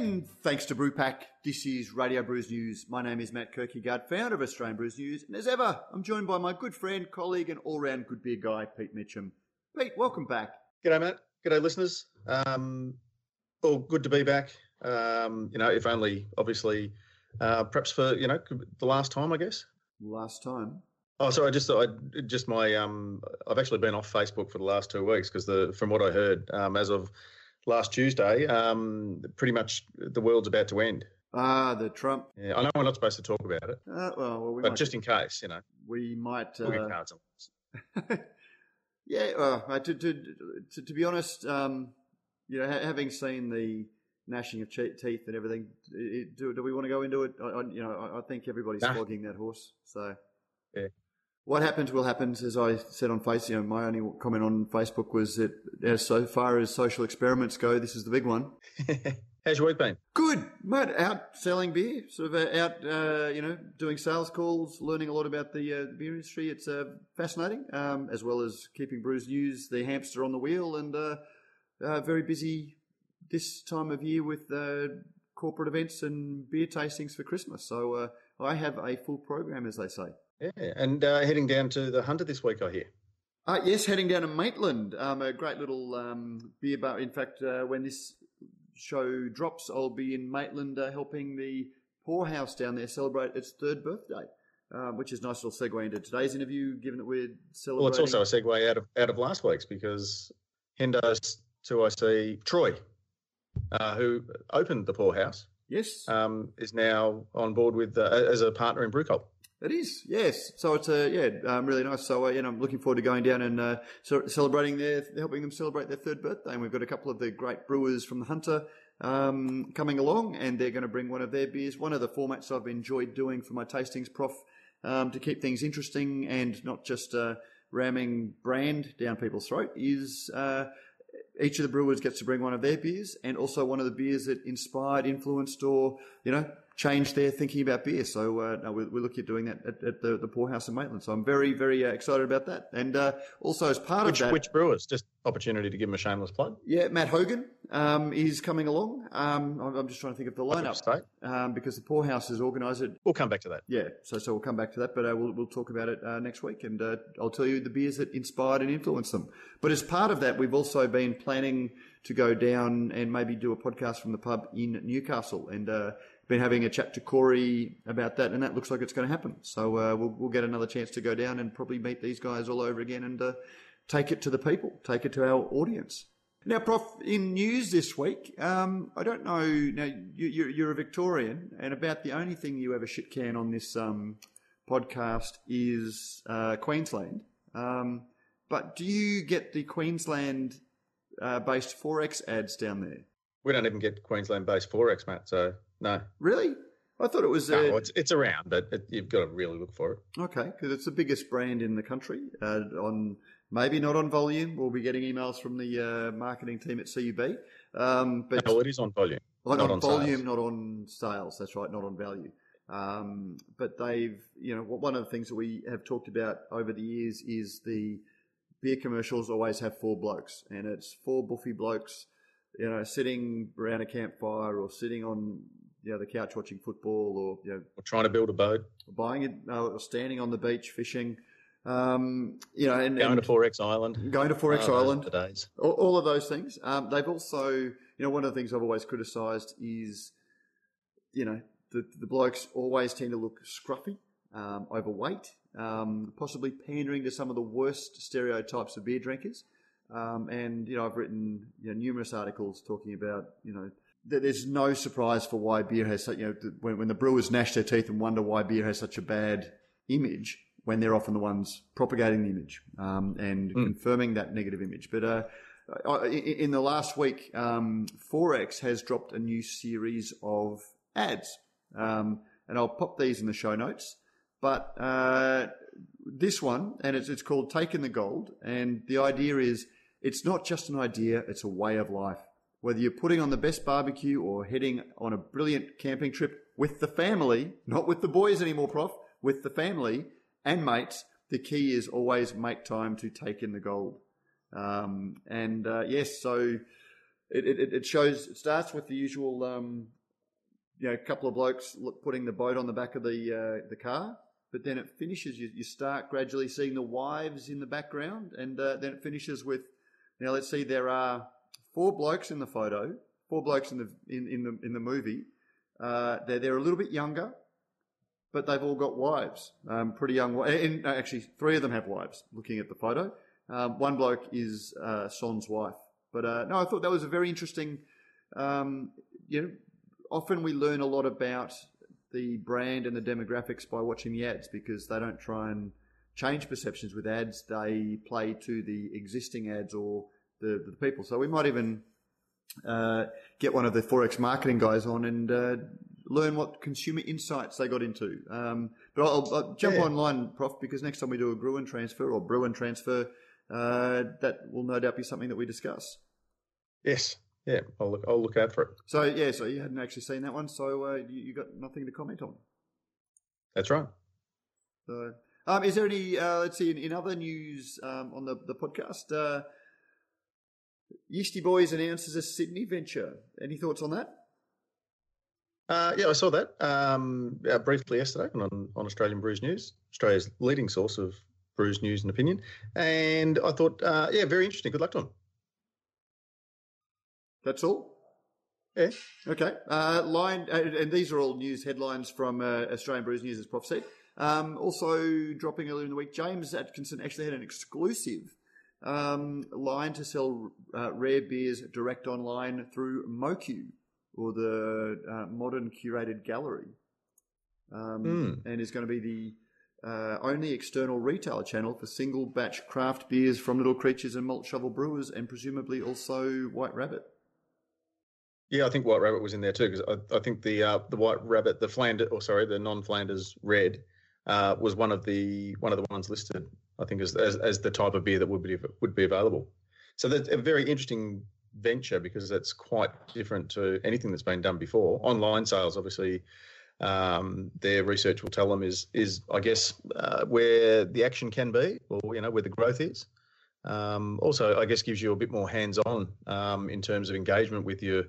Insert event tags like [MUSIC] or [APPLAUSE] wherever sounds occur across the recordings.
And thanks to Brewpack, this is Radio Brews News. My name is Matt Kirkegaard, founder of Australian Brews News, and as ever, I'm joined by my good friend, colleague, and all-round good beer guy, Pete Mitcham. Pete, welcome back. G'day, Matt. G'day, listeners. Um, all good to be back. Um, you know, if only, obviously, uh, perhaps for you know the last time, I guess. Last time. Oh, sorry. I just thought I just my um, I've actually been off Facebook for the last two weeks because the from what I heard, um, as of last Tuesday, um, pretty much the world's about to end. Ah, the Trump. Yeah, I know we're not supposed to talk about it, Uh, well, well, we but might, just in case, you know, we might. Uh, cards on. [LAUGHS] yeah, well, uh, to, to, to, to be honest, um, you know, ha- having seen the gnashing of che- teeth and everything, do, do we want to go into it? I, I, you know, I, I think everybody's Nah. flogging that horse. So, Yeah. What happens will happen. As I said on Facebook, you know, my only comment on Facebook was that, as so far as social experiments go, this is the big one. [LAUGHS] How's your week been? Good, mate. Out selling beer, sort of uh, out, uh, you know, doing sales calls, learning a lot about the uh, beer industry. It's uh, fascinating, um, as well as keeping Brews News, the hamster on the wheel, and uh, uh, very busy this time of year with uh, corporate events and beer tastings for Christmas. So uh, I have a full program, as they say. Yeah, and uh, heading down to the Hunter this week, I hear. Uh, yes, heading down to Maitland, um, a great little um, beer bar. In fact, uh, when this show drops, I'll be in Maitland uh, helping the Poorhouse down there celebrate its third birthday, um, which is a nice little segue into today's interview, given that we're celebrating. Well, it's also a segue out of out of last week's because Hendo's 2IC Troy, uh, who opened the Poorhouse, yes, um, is now on board with uh, as a partner in Brewcult. It is. Yes, so it's uh, yeah, um, really nice. So uh, know, I'm looking forward to going down and uh, ce- celebrating their, helping them celebrate their third birthday. And we've got a couple of the great brewers from the Hunter um, coming along, and they're going to bring one of their beers. One of the formats I've enjoyed doing for my tastings, Prof, um, to keep things interesting and not just uh, ramming brand down people's throat, is uh, each of the brewers gets to bring one of their beers, and also one of the beers that inspired, influenced, or you know changed their thinking about beer. So uh, no, we're, we're looking at doing that at, at the, the Poorhouse in Maitland. So I'm very, very uh, excited about that. And uh, also as part Which of that, which brewers? Just opportunity to give them a shameless plug. yeah, Matt Hogan um, is coming along. Um, I'm, I'm just trying to think of the lineup um, because the Poorhouse has organised it. We'll come back to that. Yeah, so so we'll come back to that, but uh, we'll we'll talk about it uh, next week, and uh, I'll tell you the beers that inspired and influenced them. But as part of that, we've also been planning to go down and maybe do a podcast from the pub in Newcastle, and uh, been having a chat to Corey about that, and that looks like it's going to happen. So uh, we'll we'll get another chance to go down and probably meet these guys all over again and uh, take it to the people, take it to our audience. Now, Prof, in news this week, um, I don't know. Now, you, you're, you're a Victorian, and about the only thing you ever shit can on this um, podcast is uh, Queensland. Um, but do you get the Queensland uh, based XXXX ads down there? We don't even get Queensland-based XXXX, Matt. So no, Really? I thought it was. Uh, no, it's it's around, but it, you've got to really look for it. Okay, because it's the biggest brand in the country. Uh, on maybe not on volume. We'll be getting emails from the uh, marketing team at CUB. Um, but No, it is on volume. on, not on on volume, sales. not on sales. That's right, not on value. Um, but they've, you know, one of the things that we have talked about over the years is the beer commercials always have four blokes, and it's four buffy blokes, you know, sitting around a campfire or sitting on, you know, the couch watching football or you know, We're trying to build a boat, buying it, uh, or standing on the beach fishing. Um, you know, and, going and to XXXX Island. going to XXXX Oh, Island days. all, all of those things. Um, they've also, you know, one of the things I've always criticised is, you know, the, the blokes always tend to look scruffy, um, overweight, um, possibly pandering to some of the worst stereotypes of beer drinkers. Um, and you know, I've written you know, numerous articles talking about you know there's no surprise for why beer has such you know when, when the brewers gnash their teeth and wonder why beer has such a bad image when they're often the ones propagating the image um, and confirming that negative image. But uh, I- in the last week, um, XXXX has dropped a new series of ads, um, and I'll pop these in the show notes. But uh, this one, and it's, it's called Taking the Gold, and the idea is it's not just an idea; it's a way of life. Whether you're putting on the best barbecue or heading on a brilliant camping trip with the family, not with the boys anymore, Prof, with the family and mates, the key is always make time to take in the gold. Um, and uh, yes, so it, it, it shows it starts with the usual um, you know couple of blokes putting the boat on the back of the uh, the car, but then it finishes. You, you start gradually seeing the wives in the background, and uh, then it finishes with now. Let's see, there are four blokes in the photo, four blokes in the in, in the in the movie. Uh, they're they're a little bit younger, but they've all got wives, um, pretty young. And actually, three of them have wives. Looking at the photo, um, one bloke is uh, Son's wife. But uh, no, I thought that was a very interesting. Um, you know, often we learn a lot about the brand and the demographics by watching the ads because they don't try and change perceptions with ads. They play to the existing ads or the, the people. So we might even uh, get one of the XXXX marketing guys on and uh, learn what consumer insights they got into. Um, but I'll, I'll jump yeah. online, Prof, because next time we do a Gruen transfer or Bruin transfer, uh, that will no doubt be something that we discuss. Yes. Yeah, I'll look. I'll look out for it. So yeah, so you hadn't actually seen that one, so uh, you, you, got nothing to comment on. That's right. So, um, is there any? Uh, let's see. In, in other news um, on the the podcast, uh, Yeasty Boys announces a Sydney venture. Any thoughts on that? Uh, yeah, I saw that um, uh, briefly yesterday on, on Australian Brews News, Australia's leading source of brews news and opinion. And I thought, uh, yeah, very interesting. Good luck to them. That's all. Yeah. Okay. Uh, line, uh, and these are all news headlines from uh, Australian Brews News, as Prof said. Um, also, dropping earlier in the week, James Atkinson actually had an exclusive um, line to sell uh, rare beers direct online through MOCU, or the uh, Modern Curated Gallery, um, mm. and is going to be the uh, only external retailer channel for single batch craft beers from Little Creatures and Malt Shovel Brewers, and presumably also White Rabbit. Yeah, I think White Rabbit was in there too because I, I, think the uh, the White Rabbit, the Flanders, or sorry, the non Flanders Red, uh, was one of the one of the ones listed. I think as, as, as the type of beer that would be would be available. So that's a very interesting venture because that's quite different to anything that's been done before. Online sales, obviously, um, their research will tell them is is I guess uh, where the action can be, or you know where the growth is. Um, also, I guess gives you a bit more hands-on um, in terms of engagement with your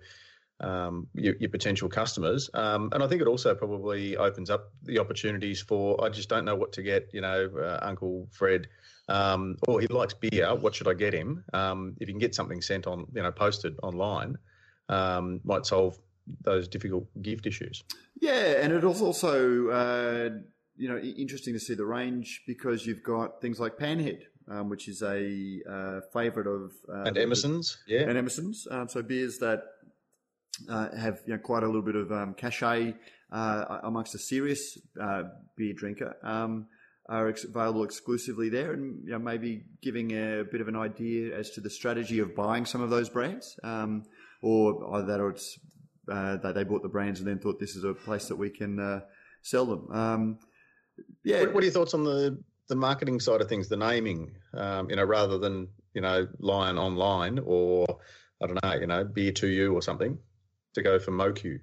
um, your, your, potential customers. Um, and I think it also probably opens up the opportunities for I just don't know what to get. You know, uh, Uncle Fred, um, or he likes beer. What should I get him? Um, if you can get something sent on, you know, posted online, um, might solve those difficult gift issues. Yeah, and it was also uh, you know interesting to see the range because you've got things like Panhead. Um, which is a uh, favourite of uh, and Emerson's, yeah, and Emerson's. so beers that uh, have you know, quite a little bit of um, cachet uh, amongst a serious uh, beer drinker. Um, are ex- available exclusively there, and you know, maybe giving a bit of an idea as to the strategy of buying some of those brands, um, or either that or it's uh, that they bought the brands and then thought this is a place that we can uh, sell them. Um, yeah. What, what, are your thoughts on the the marketing side of things, the naming? Um, you know, rather than you know Lion online or I don't know, you know, beer to you or something to go for MOCU?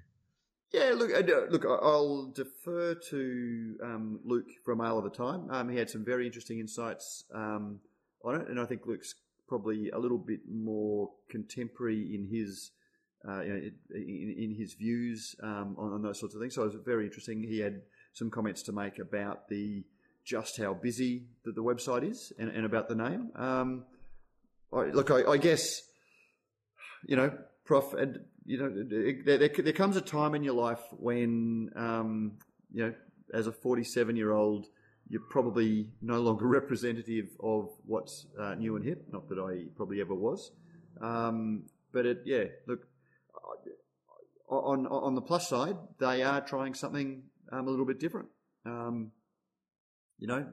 Yeah, look, uh, look, I'll defer to um, Luke from Ale of the Time. Um, he had some very interesting insights um, on it, and I think Luke's probably a little bit more contemporary in his uh, you know, in, in, his views um, on, on, those sorts of things. So it was very interesting. He had some comments to make about the just how busy that the website is and, and about the name. Um, I, look, I, I guess you know, Prof, you know, there, there, there, comes a time in your life when, um, you know, as a 47 year old, you're probably no longer [LAUGHS] representative of what's uh, new and hip. Not that I probably ever was. Um, but it, yeah, look, on, on the plus side, they are trying something um, a little bit different. Um, you know,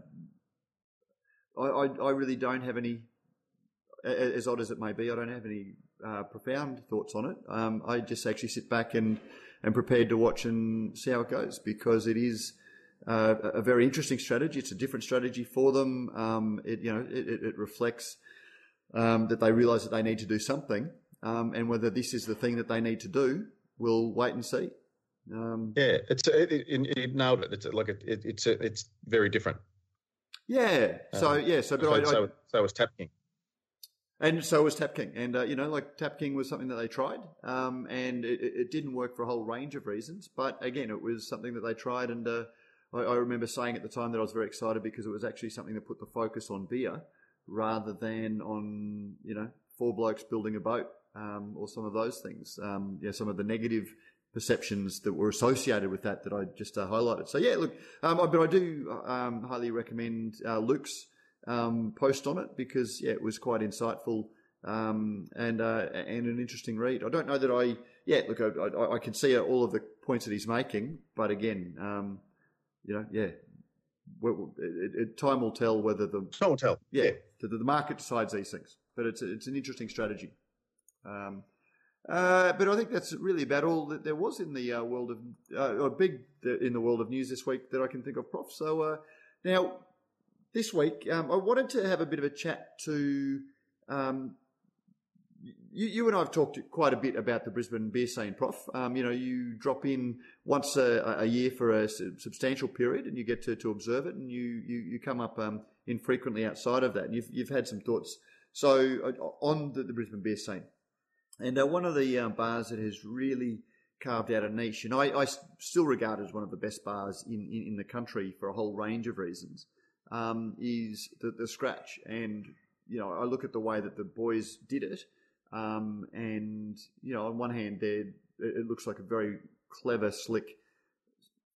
I, I, I really don't have any, as odd as it may be, I don't have any uh, profound thoughts on it. Um, I just actually sit back and and prepared to watch and see how it goes because it is uh, a very interesting strategy. It's a different strategy for them. Um, it you know it, it reflects um, that they realise that they need to do something, um, and whether this is the thing that they need to do, we'll wait and see. Um, yeah, it's it, it, it, nailed it. It's like it, it's it's very different. Yeah. So um, yeah. So but so, I, so, so was Tap King. And so was Tap King. And, uh, you know, like Tap King was something that they tried um, and it, it, didn't work for a whole range of reasons. But again, it was something that they tried. And uh, I, I, remember saying at the time that I was very excited because it was actually something that put the focus on beer rather than on, you know, four blokes building a boat um, or some of those things. Um, yeah, some of the negative perceptions that were associated with that that I just uh, highlighted. So yeah, look, um, but I do um, highly recommend uh, Luke's um, post on it because yeah, it was quite insightful um, and uh, and an interesting read. I don't know that I yeah look I, I, I, can see all of the points that he's making, but again, um, you know, yeah. It, it, time will tell whether the time will tell. Yeah, yeah. The, the, market decides these things, but it's it's an interesting strategy. Um, uh, but I think that's really about all that there was in the uh, world of uh, big in the world of news this week that I can think of, Prof. So uh, now this week um, I wanted to have a bit of a chat to. Um, you, you, and I have talked quite a bit about the Brisbane beer scene, Prof. Um, you know, you drop in once a, a, year for a substantial period, and you get to, to observe it, and you you, you come up um, infrequently outside of that. And you've you've had some thoughts. So uh, on the, the Brisbane beer scene, and uh, one of the uh, bars that has really carved out a niche, and I, I, still regard it as one of the best bars in, in, in the country for a whole range of reasons, um, is the, the, Scratch. And, you know, I look at the way that the boys did it, um, and, you know, on one hand, it looks like a very clever, slick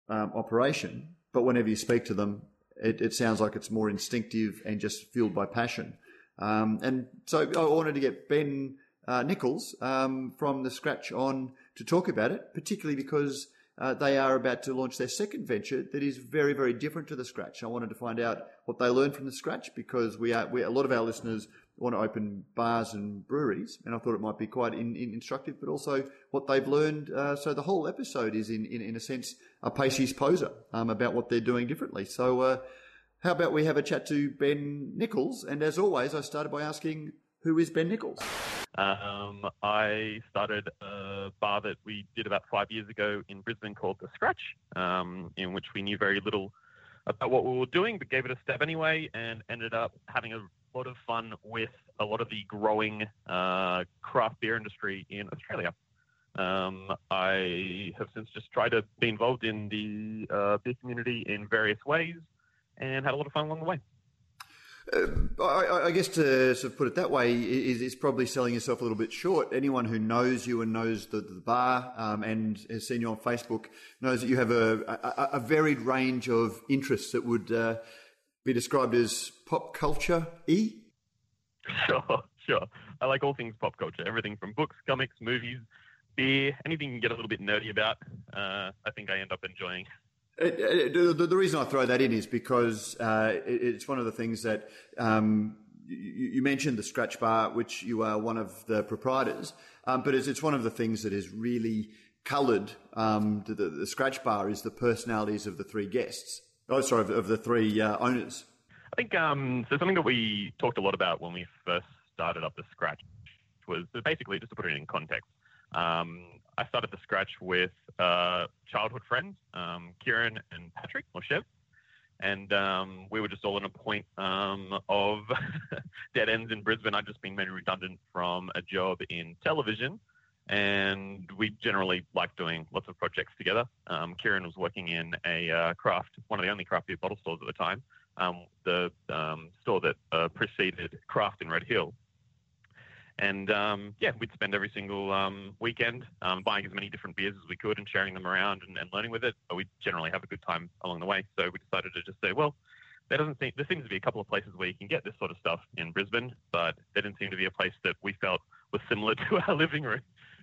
um, operation, but whenever you speak to them, it, it, sounds like it's more instinctive and just fueled by passion. Um, and so I wanted to get Ben uh, Nichols um, from the scratch on to talk about it, particularly because uh, they are about to launch their second venture that is very, very different to the scratch. I wanted to find out what they learned from the scratch because we are we, a lot of our listeners want to open bars and breweries, and I thought it might be quite in, in instructive, but also what they've learned. Uh, so the whole episode is in, in, in a sense a Pacey's poser um, about what they're doing differently. So uh, how about we have a chat to Ben Nichols? And as always, I started by asking, who is Ben Nichols? Um, I started a bar that we did about five years ago in Brisbane called The Scratch, um, in which we knew very little about what we were doing, but gave it a stab anyway, and ended up having a lot of fun with a lot of the growing uh, craft beer industry in Australia. Um, I have since just tried to be involved in the uh, beer community in various ways and had a lot of fun along the way. Uh, I, I, guess to sort of put it that way is, is, probably selling yourself a little bit short. Anyone who knows you and knows the, the bar um, and has seen you on Facebook knows that you have a, a, a varied range of interests that would uh, be described as pop culture e. [LAUGHS] Sure, sure. I like all things pop culture. Everything from books, comics, movies, beer, anything you can get a little bit nerdy about. Uh, I think I end up enjoying. It, it, the, the, reason I throw that in is because uh, it, it's one of the things that um, you, you, mentioned the Scratch Bar, which you are one of the proprietors, um, but it's, it's, one of the things that has really coloured um, the, the, Scratch Bar is the personalities of the three guests. Oh, sorry, of, of the three uh, owners. I think um, so. Something that we talked a lot about when we first started up the Scratch was basically just to put it in context. Um, I started the scratch with uh, childhood friends, um, Kieran and Patrick, or Chev. And um, we were just all in a point um, of [LAUGHS] dead ends in Brisbane. I'd just been made redundant from a job in television. And we generally like doing lots of projects together. Um, Kieran was working in a uh, craft, one of the only craft beer bottle stores at the time, um, the store that uh, preceded Craft in Red Hill. And um, yeah, we'd spend every single um, weekend um, buying as many different beers as we could and sharing them around and, and learning with it. But we generally have a good time along the way. So we decided to just say, well, there doesn't seem there seems to be a couple of places where you can get this sort of stuff in Brisbane, but there didn't seem to be a place that we felt was similar [LAUGHS] to our living room.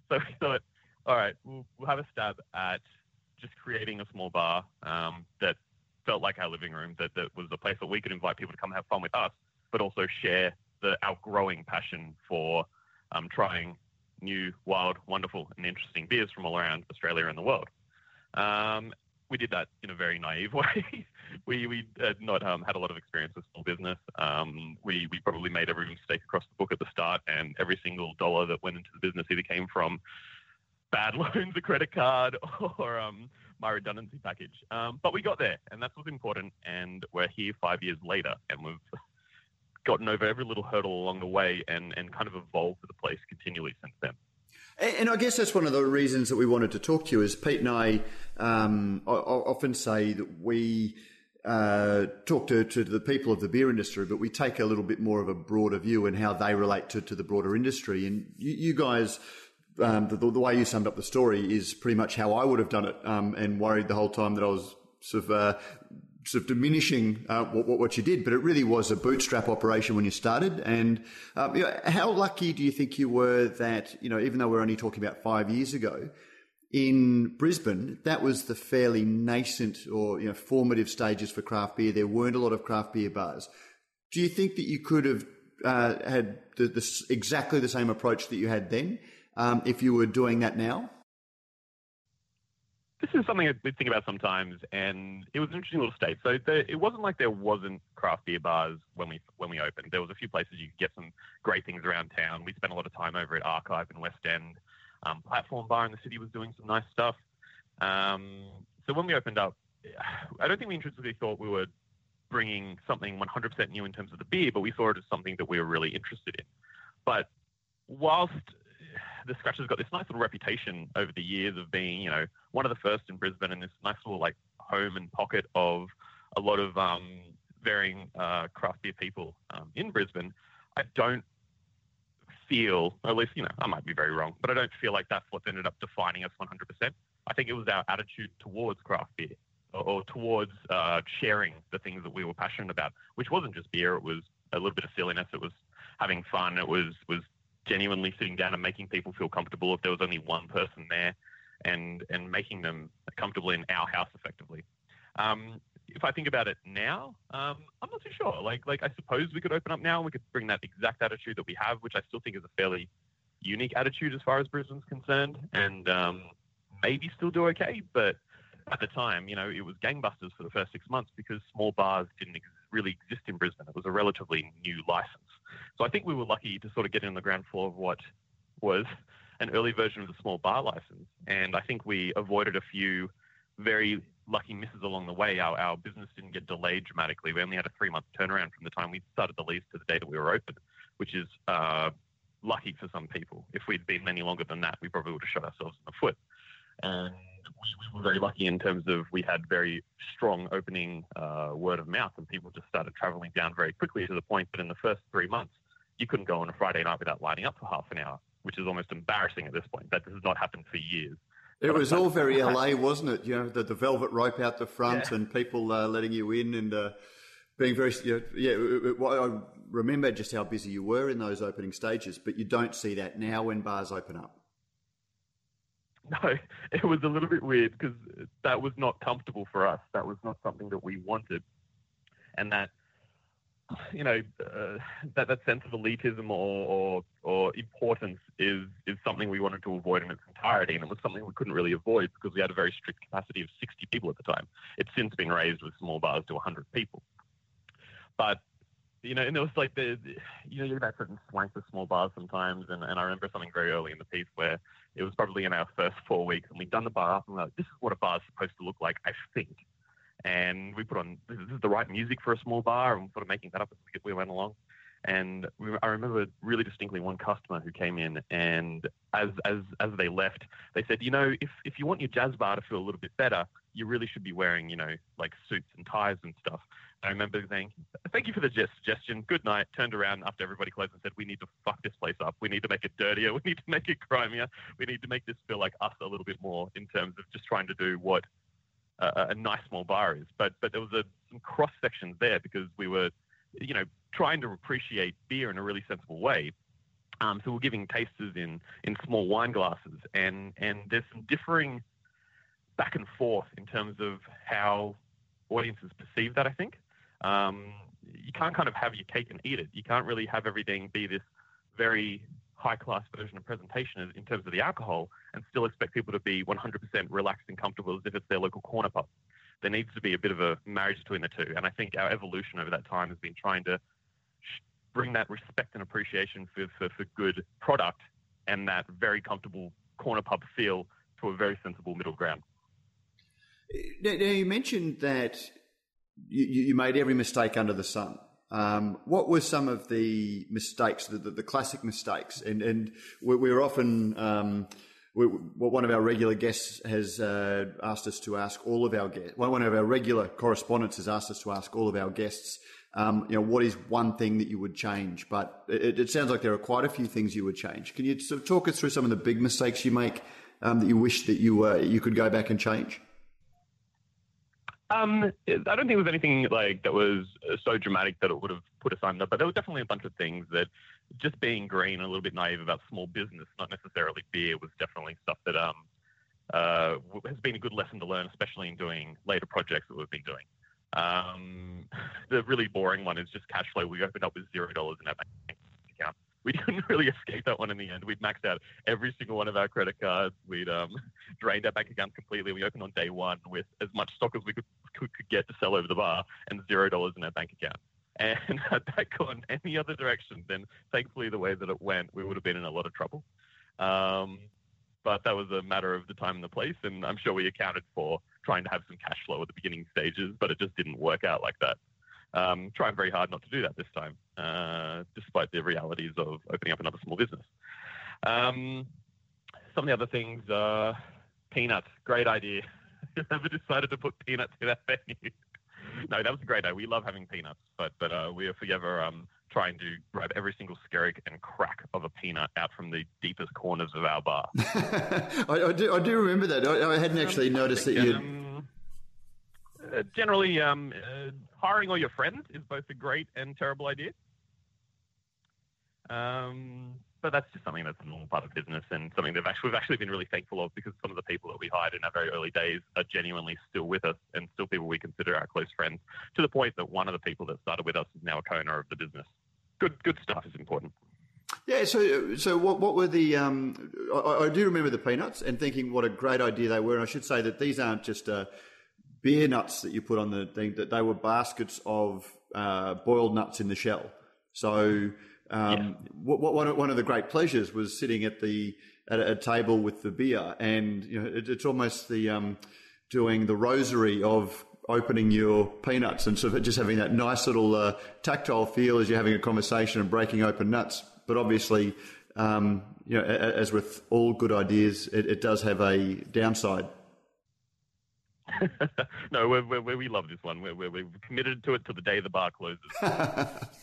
So we thought, all right, we'll, we'll have a stab at just creating a small bar um, that felt like our living room, that, that was a place that we could invite people to come have fun with us, but also share the outgrowing passion for um, trying new, wild, wonderful, and interesting beers from all around Australia and the world. Um, we did that in a very naive [LAUGHS] way. we we had not um, had a lot of experience with small business. Um, we we probably made every mistake across the book at the start, and every single dollar that went into the business either came from bad [LAUGHS] loans, a credit card, or um, my redundancy package. Um, but we got there, and that's what's important. And we're here five years later, and we've gotten over every little hurdle along the way and, and kind of evolved the place continually since then. And I guess that's one of the reasons that we wanted to talk to you. Is Pete and I, um, I, often say that we uh, talk to, to the people of the beer industry, but we take a little bit more of a broader view and how they relate to, to the broader industry. And you, you guys, um, the, the, way you summed up the story is pretty much how I would have done it, um, and worried the whole time that I was sort of uh, sort of diminishing uh, what, what, you did, but it really was a bootstrap operation when you started. And um, you know, how lucky do you think you were that, you know, even though we're only talking about five years ago, in Brisbane, that was the fairly nascent or you know, formative stages for craft beer. There weren't a lot of craft beer bars. Do you think that you could have uh, had the, the, exactly the same approach that you had then um, if you were doing that now? This is something we think about sometimes, and it was an interesting little state. So there, it wasn't like there wasn't craft beer bars when we when we opened. There was a few places you could get some great things around town. We spent a lot of time over at Archive in West End. Um, Platform Bar in the city was doing some nice stuff. Um, so when we opened up, I don't think we intrinsically thought we were bringing something 100% new in terms of the beer, but we saw it as something that we were really interested in. But whilst the Scratch has got this nice little reputation over the years of being, you know, one of the first in Brisbane and this nice little like home and pocket of a lot of um, varying uh, craft beer people um, in Brisbane. I don't feel, at least, you know, I might be very wrong, but I don't feel like that's what ended up defining us 100%. I think it was our attitude towards craft beer or, or towards uh, sharing the things that we were passionate about, which wasn't just beer. It was a little bit of silliness. It was having fun. It was was genuinely sitting down and making people feel comfortable if there was only one person there and and making them comfortable in our house effectively. Um, if I think about it now, um, I'm not too sure. Like like I suppose we could open up now and we could bring that exact attitude that we have, which I still think is a fairly unique attitude as far as Brisbane's concerned, and um, maybe still do okay. But at the time, you know, it was gangbusters for the first six months because small bars didn't ex- really exist in Brisbane. It was a relatively new license. So I think we were lucky to sort of get in on the ground floor of what was an early version of the small bar license. And I think we avoided a few very lucky misses along the way. Our, our business didn't get delayed dramatically. We only had a three month turnaround from the time we started the lease to the day that we were open, which is uh, lucky for some people. If we'd been any longer than that, we probably would have shot ourselves in the foot. And we, were very lucky in terms of we had very strong opening uh, word of mouth, and people just started traveling down very quickly to the point that in the first three months, you couldn't go on a Friday night without lining up for half an hour, which is almost embarrassing at this point. That this has not happened for years. It was all very [LAUGHS] LA, wasn't it? You know, the, the velvet rope out the front yeah. and people uh, letting you in and uh, being very, you know, yeah. It, it, I remember just how busy you were in those opening stages, but you don't see that now when bars open up. [LAUGHS] No, it was a little bit weird because that was not comfortable for us. That was not something that we wanted, and that you know uh, that that sense of elitism or, or, or importance is is something we wanted to avoid in its entirety, and it was something we couldn't really avoid because we had a very strict capacity of 60 people at the time. It's since been raised with small bars to 100 people, but you know, and there was like the, you know, you get that certain swank with small bars sometimes, and, and I remember something very early in the piece where it was probably in our first four weeks, and we'd done the bar up, and we're like, this is what a bar is supposed to look like, I think. And we put on this is the right music for a small bar, and sort of making that up as we went along. And we, I remember really distinctly one customer who came in, and as as as they left, they said, you know, if if you want your jazz bar to feel a little bit better, you really should be wearing, you know, like suits and ties and stuff. I remember saying, "Thank you for the suggestion. Good night." Turned around after everybody closed and said, "We need to fuck this place up. We need to make it dirtier. [LAUGHS] We need to make it grimier. We need to make this feel like us a little bit more in terms of just trying to do what a, a nice small bar is." But but there was a, some cross sections there because we were, you know, trying to appreciate beer in a really sensible way. Um, so we're giving tasters in in small wine glasses, and and there's some differing back and forth in terms of how audiences perceive that. I think um, you can't kind of have your cake and eat it. You can't really have everything be this very high class version of presentation in terms of the alcohol and still expect people to be 100% relaxed and comfortable as if it's their local corner pub. There needs to be a bit of a marriage between the two. And I think our evolution over that time has been trying to bring that respect and appreciation for, for, for good product and that very comfortable corner pub feel to a very sensible middle ground. Now, you mentioned that you, you, made every mistake under the sun. um, what were some of the mistakes, the, the, the classic mistakes? And, and we, we're often, um, we, one of our regular guests has uh, asked us to ask all of our guests, one of our regular correspondents has asked us to ask all of our guests, um, you know, what is one thing that you would change? But it, it, sounds like there are quite a few things you would change. Can you sort of talk us through some of the big mistakes you make um, that you wish that you uh, you could go back and change? Um, I don't think there was anything like that was so dramatic that it would have put us under, but there were definitely a bunch of things that just being green, and a little bit naive about small business, not necessarily beer, was definitely stuff that um, uh, has been a good lesson to learn, especially in doing later projects that we've been doing. Um, [LAUGHS] the really boring one is just cash flow. We opened up with zero dollars in our bank we [LAUGHS] didn't really escape that one in the end. We'd maxed out every single one of our credit cards. We'd um, [LAUGHS] drained our bank account completely. We opened on day one with as much stock as we could, could, could get to sell over the bar and zero dollars in our bank account. [LAUGHS] And had that gone any other direction, then thankfully the way that it went, we would have been in a lot of trouble. Um, but that was a matter of the time and the place, and I'm sure we accounted for trying to have some cash flow at the beginning stages, but it just didn't work out like that. Um, trying very hard not to do that this time, uh, despite the realities of opening up another small business. Um, some of the other things, uh, peanuts, great idea. [LAUGHS] Whoever decided to put peanuts in that venue. [LAUGHS] no, that was a great idea. We love having peanuts, but but uh, we are forever um, trying to grab every single skerrick and crack of a peanut out from the deepest corners of our bar. [LAUGHS] I, I, do, I do remember that. I, I hadn't actually noticed that you. Uh, generally, um, uh, hiring all your friends is both a great and terrible idea. Um, but that's just something that's a normal part of business and something that we've actually been really thankful of because some of the people that we hired in our very early days are genuinely still with us and still people we consider our close friends to the point that one of the people that started with us is now a co-owner of the business. Good, good stuff is important. Yeah, so so what what were the? Um, I, I, do remember the peanuts and thinking what a great idea they were. And I should say that these aren't just uh, beer nuts that you put on the thing; that they were baskets of uh, boiled nuts in the shell. So um, yeah. what, what, one of the great pleasures was sitting at the at a table with the beer, and you know, it, it's almost the um, doing the rosary of opening your peanuts and sort of just having that nice little uh, tactile feel as you're having a conversation and breaking open nuts. But obviously, um, you know, as with all good ideas, it, it does have a downside. [LAUGHS] no, we're, we're, we love this one. We're, we're, committed to it to the day the bar closes. [LAUGHS]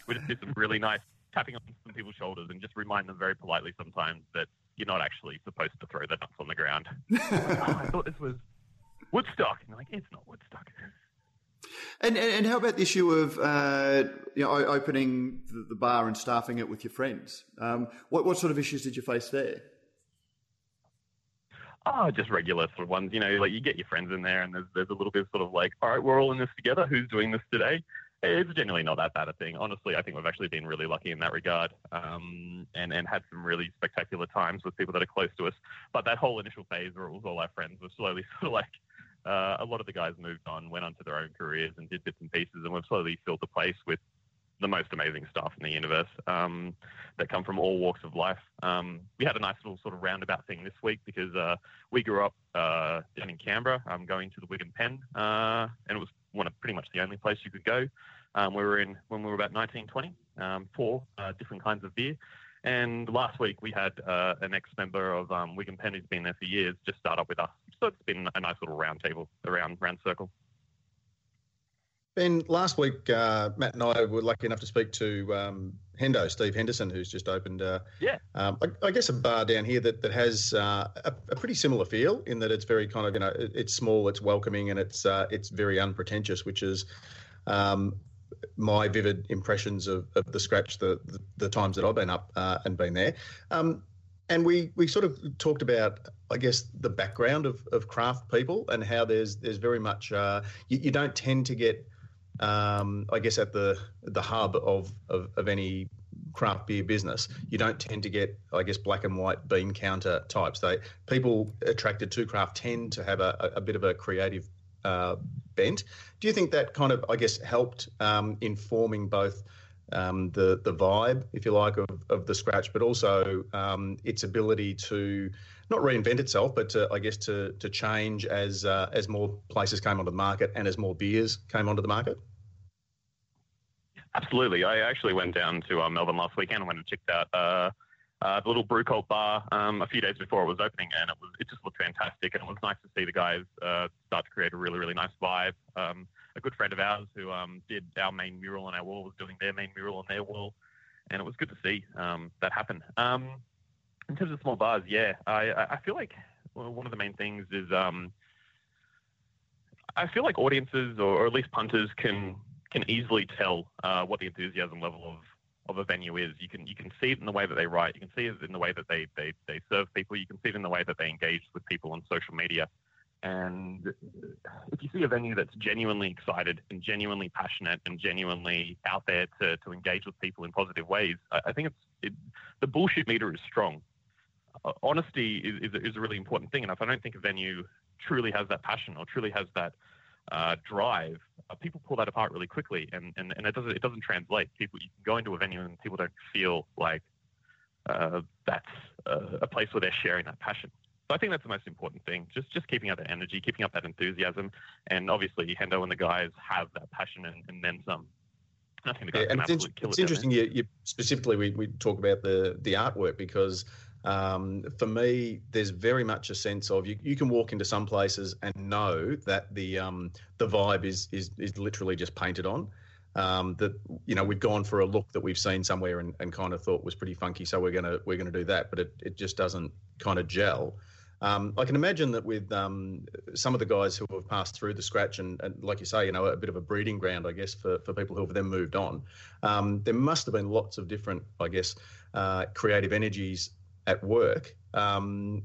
we just do some really nice tapping on some people's shoulders and just remind them very politely sometimes that you're not actually supposed to throw the nuts on the ground. [LAUGHS] oh, I thought this was Woodstock. And like, it's not Woodstock. And, and, and how about the issue of uh, you know opening the, the, bar and staffing it with your friends? Um, what what sort of issues did you face there? Oh, just regular sort of ones. You know, like you get your friends in there, and there's there's a little bit of sort of like, all right, we're all in this together. Who's doing this today? It's generally not that bad a thing. Honestly, I think we've actually been really lucky in that regard, um, and and had some really spectacular times with people that are close to us. But that whole initial phase where it was all our friends was slowly [LAUGHS] sort of like uh, a lot of the guys moved on, went on to their own careers, and did bits and pieces, and we've slowly filled the place with the most amazing stuff in the universe um, that come from all walks of life. Um, we had a nice little sort of roundabout thing this week because uh, we grew up uh, down in Canberra, um, going to the Wig & Pen, uh, and it was one of pretty much the only place you could go. Um, we were in when we were about 19, 20, um, four uh, different kinds of beer. And last week we had uh, an ex-member of um, Wig & Pen who's been there for years just start up with us. So it's been a nice little round table, around round circle. Ben, last week uh, Matt and I were lucky enough to speak to um, Hendo, Steve Henderson, who's just opened, uh, yeah, um, I, I, guess a bar down here that that has uh, a, a, pretty similar feel in that it's very kind of you know it's small, it's welcoming, and it's uh, it's very unpretentious, which is um, my vivid impressions of, of the scratch the, the, the times that I've been up uh, and been there. Um, and we, we sort of talked about, I guess, the background of, of craft people and how there's there's very much uh, you, you, don't tend to get, um, I guess, at the the hub of, of, of any craft beer business, you don't tend to get, I guess, black and white bean counter types. They people attracted to craft tend to have a, a bit of a creative uh, bent. Do you think that kind of, I guess, helped um, informing both um, the the vibe, if you like, of, of the scratch, but also um, its ability to not reinvent itself, but to, I guess to to change as uh, as more places came onto the market and as more beers came onto the market? Absolutely. I actually went down to uh, Melbourne last weekend and went and checked out uh, uh, the little brew cult bar um, a few days before it was opening, and it was it just looked fantastic, and it was nice to see the guys uh, start to create a really really nice vibe. Um, a good friend of ours who um, did our main mural on our wall was doing their main mural on their wall, and it was good to see um, that happen. In terms of small bars, yeah, I, I feel like one of the main things is um, I feel like audiences or, or, at least punters can can easily tell uh, what the enthusiasm level of, of a venue is. You can you can see it in the way that they write. You can see it in the way that they, they, they serve people. You can see it in the way that they engage with people on social media. And if you see a venue that's genuinely excited and genuinely passionate and genuinely out there to, to engage with people in positive ways, I, I think it's it, the bullshit meter is strong. Uh, honesty is, is, is, a really important thing. And if I don't think a venue truly has that passion or truly has that uh, drive, uh, people pull that apart really quickly, and, and, and it doesn't it doesn't translate. People you can go into a venue and people don't feel like uh, that's a place where they're sharing that passion. So I think that's the most important thing. Just just keeping up that energy, keeping up that enthusiasm, and obviously Hendo and the guys have that passion and, and then some. I think the guys yeah, and it's, it's interesting. You, you, specifically we, we talk about the the artwork because um, for me, there's very much a sense of you, you can walk into some places and know that the um, the vibe is, is is literally just painted on. Um, that you know we've gone for a look that we've seen somewhere and, and kind of thought was pretty funky, so we're gonna we're gonna do that, but it, it just doesn't kind of gel. Um, I can imagine that with um, some of the guys who have passed through the scratch and, and, like you say, you know, a bit of a breeding ground, I guess, for, for people who have then moved on. Um, there must have been lots of different, I guess, uh, creative energies at work. Um,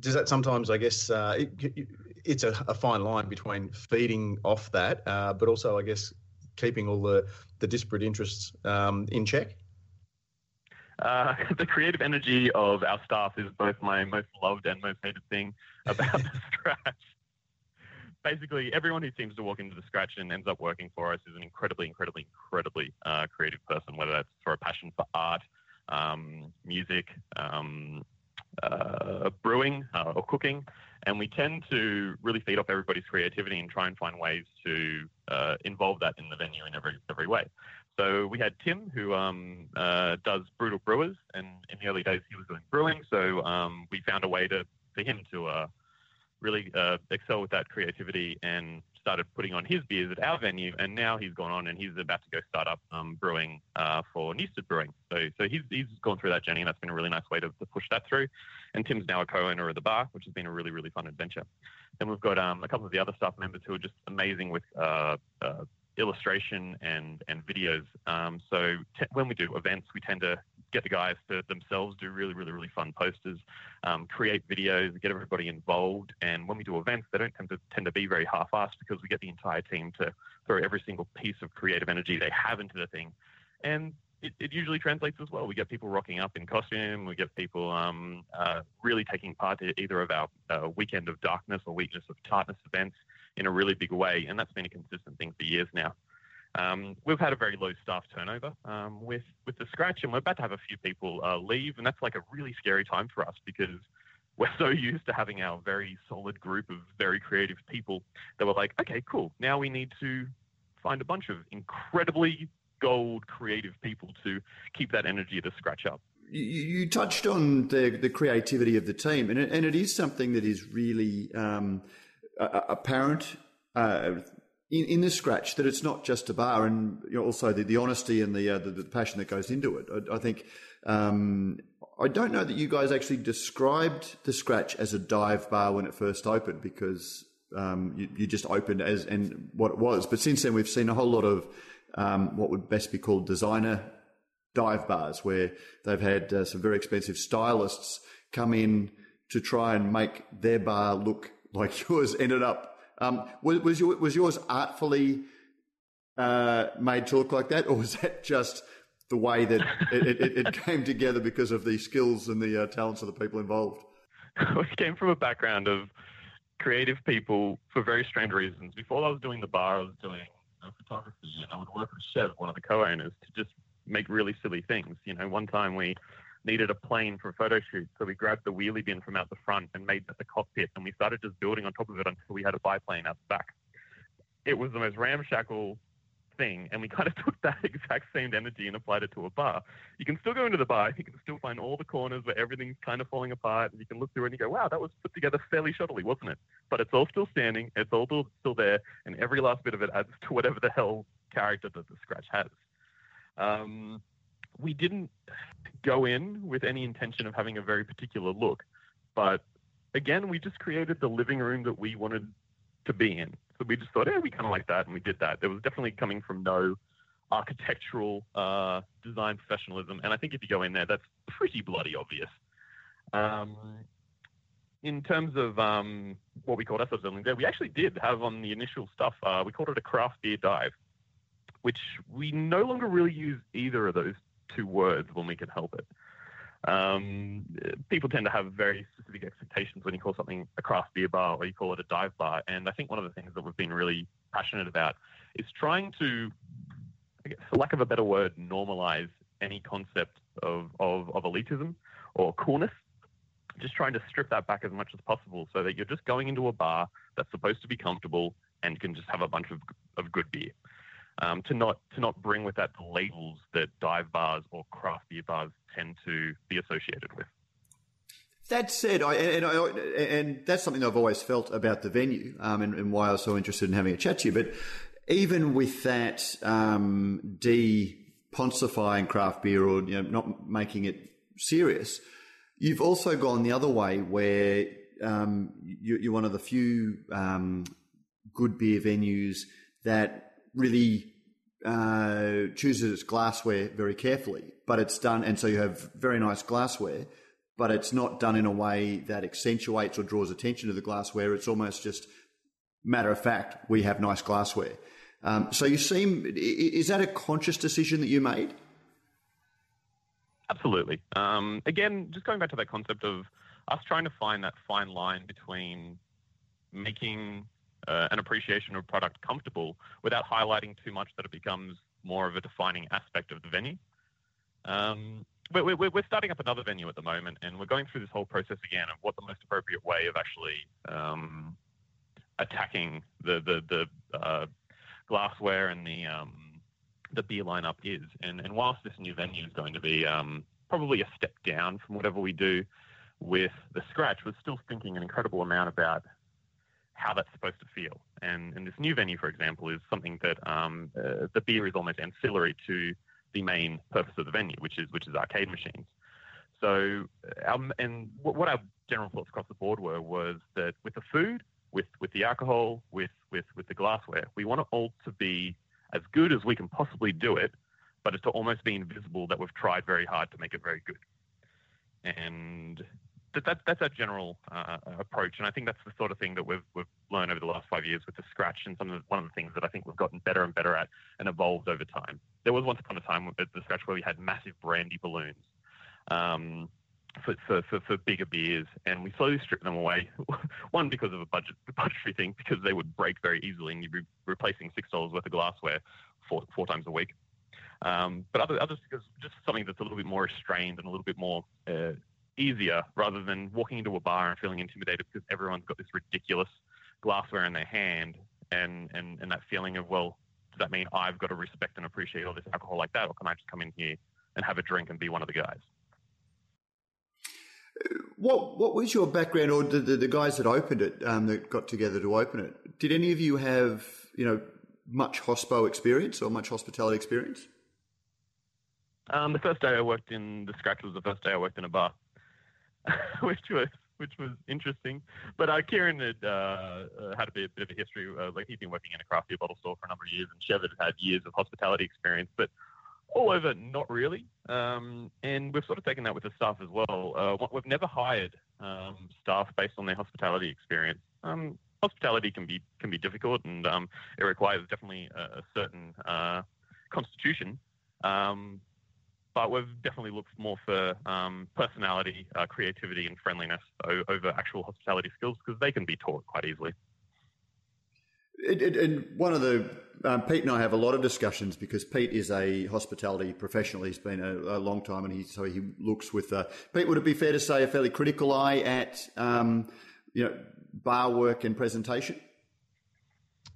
does that sometimes, I guess, uh, it, it's a, a, fine line between feeding off that, uh, but also, I guess, keeping all the, the disparate interests um, in check? Uh, [LAUGHS] the creative energy of our staff is both my most loved and most hated thing about the [LAUGHS] scratch. Basically, everyone who seems to walk into the scratch and ends up working for us is an incredibly, incredibly, incredibly uh, creative person, whether that's for a passion for art, um, music, um, uh, brewing, uh, or cooking. And we tend to really feed off everybody's creativity and try and find ways to uh, involve that in the venue in every every way. So we had Tim, who um, uh, does Brutal Brewers, and in the early days he was doing brewing. So um, we found a way to for him to uh, really uh, excel with that creativity and started putting on his beers at our venue, and now he's gone on and he's about to go start up um, brewing uh, for Newstead Brewing. So, so he's, he's gone through that journey, and that's been a really nice way to, to push that through. And Tim's now a co-owner of the bar, which has been a really, really fun adventure. Then we've got um, a couple of the other staff members who are just amazing with uh, uh, illustration and and videos. Um, so t- when we do events, we tend to get the guys to themselves do really, really, really fun posters, um, create videos, get everybody involved. And when we do events, they don't tend to tend to be very half-assed because we get the entire team to throw every single piece of creative energy they have into the thing, and it, it usually translates as well. We get people rocking up in costume. We get people um, uh, really taking part in either of our uh, weekend of darkness or weakness of tartness events in a really big way, and that's been a consistent thing for years now. Um, we've had a very low staff turnover um, with with the scratch, and we're about to have a few people uh, leave, and that's like a really scary time for us because [LAUGHS] we're so used to having our very solid group of very creative people that we're like, okay, cool. Now we need to find a bunch of incredibly gold creative people to keep that energy the scratch up. You, you touched on the the creativity of the team, and it, and it is something that is really um, apparent. Uh, in, in the scratch that it's not just a bar, and you know, also the, the honesty and the, uh, the, the passion that goes into it. I, I think um, I don't know that you guys actually described the scratch as a dive bar when it first opened because um, you, you, just opened as and what it was. But since then, we've seen a whole lot of um, what would best be called designer dive bars, where they've had uh, some very expensive stylists come in to try and make their bar look like [LAUGHS] yours. Ended up um, was, was, your, was yours artfully uh, made to look like that, or [LAUGHS] was that just the way that it, it, it [LAUGHS] came together because of the skills and the uh, talents of the people involved? [LAUGHS] We came from a background of creative people for very strange reasons. Before I was doing the bar, I was doing photography, and I would work with Chev, one of the co-owners, to just make really silly things. You know, one time we needed a plane for a photo shoot. So we grabbed the wheelie bin from out the front and made that the cockpit, and we started just building on top of it until we had a biplane out the back. It was the most ramshackle thing, and we kind of [LAUGHS] took that exact same energy and applied it to a bar. You can still go into the bar, you can still find all the corners where everything's kind of falling apart, and you can look through and you go, wow, that was put together fairly shoddily, wasn't it? But it's all still standing, it's all still there, and every last bit of it adds [LAUGHS] to whatever the hell character that the scratch has. Um, we didn't go in with any intention of having a very particular look, but again, we just created the living room that we wanted to be in. So we just thought, yeah, we kind of like that, and we did that. It was definitely coming from no architectural uh, design professionalism, and I think if you go in there, that's pretty bloody obvious. Um, in terms of um, what we called ourselves building there, we actually did have on the initial stuff, uh, we called it a craft beer dive, which we no longer really use either of those two words when we can help it. Um, people tend to have very specific expectations when you call something a craft beer bar or you call it a dive bar. And I think one of the things that we've been really passionate about is trying to, guess, for lack of a better word, normalize any concept of, of, of elitism or coolness. Just trying to strip that back as much as possible so that you're just going into a bar that's supposed to be comfortable and can just have a bunch of, of good beer um, to not to not bring with that the labels that dive bars or craft beer bars tend to be associated with. That said, I, and, I, and, that's something I've always felt about the venue um, and, and, why I was so interested in having a chat to you. But even with that um, de-ponsifying craft beer or you know, not making it serious, you've also gone the other way where um, you, are one of the few um, good beer venues that really uh, chooses its glassware very carefully, but it's done, and so you have very nice glassware, but it's not done in a way that accentuates or draws attention to the glassware. It's almost just matter of fact, we have nice glassware. Um, so you seem, is that a conscious decision that you made? Absolutely. Um, again, just going back to that concept of us trying to find that fine line between making uh, an appreciation of product comfortable without highlighting too much that it becomes more of a defining aspect of the venue. Um, we're, we're, we're, starting up another venue at the moment, and we're going through this whole process again of what the most appropriate way of actually um, attacking the the, the uh, glassware and the um, the beer lineup is. And, and whilst this new venue is going to be um, probably a step down from whatever we do with the scratch, we're still thinking an incredible amount about how that's supposed to feel. And, and this new venue, for example, is something that um, uh, the beer is almost ancillary to the main purpose of the venue, which is which is arcade machines. So, um, and what our general thoughts across the board were was that with the food, with with the alcohol, with with with the glassware, we want it all to be as good as we can possibly do it, but it's to almost be invisible that we've tried very hard to make it very good. And that, that, that's our general uh, approach, and I think that's the sort of thing that we've we've learned over the last five years with the scratch, and some of the, one of the things that I think we've gotten better and better at and evolved over time. There was once upon a time at the scratch where we had massive brandy balloons. Um, for, for, for, for, bigger beers, and we slowly stripped them away. [LAUGHS] One because of a budget budgetary thing, because they would break very easily, and you'd be replacing six dollars worth of glassware four four times a week. Um, but other, others because just something that's a little bit more restrained and a little bit more uh, easier rather than walking into a bar and feeling intimidated because everyone's got this ridiculous glassware in their hand and, and, and that feeling of, well, does that mean I've got to respect and appreciate all this alcohol like that, or can I just come in here and have a drink and be one of the guys? What what was your background, or the, the, the guys that opened it, um, that got together to open it? Did any of you have you know much hospo experience or much hospitality experience? Um, the first day I worked in the Scratch was the first day I worked in a bar. [LAUGHS] which was which was interesting. But uh, Kieran had uh, uh, had a bit, bit, of a history. Uh, like he'd been working in a craft beer bottle store for a number of years, and Chev had had years of hospitality experience. But all over, not really. Um, and we've sort of taken that with the staff as well. Uh, we've never hired um, staff based on their hospitality experience. Um, hospitality can be can be difficult, and um, it requires definitely a, a certain uh, constitution. Um, but we've definitely looked more for um, personality, uh, creativity, and friendliness over actual hospitality skills because they can be taught quite easily. and one of the um, Pete and I have a lot of discussions because Pete is a hospitality professional. He's been a, a long time, and he so he looks with. Uh, Pete, would it be fair to say a fairly critical eye at um, you know bar work and presentation?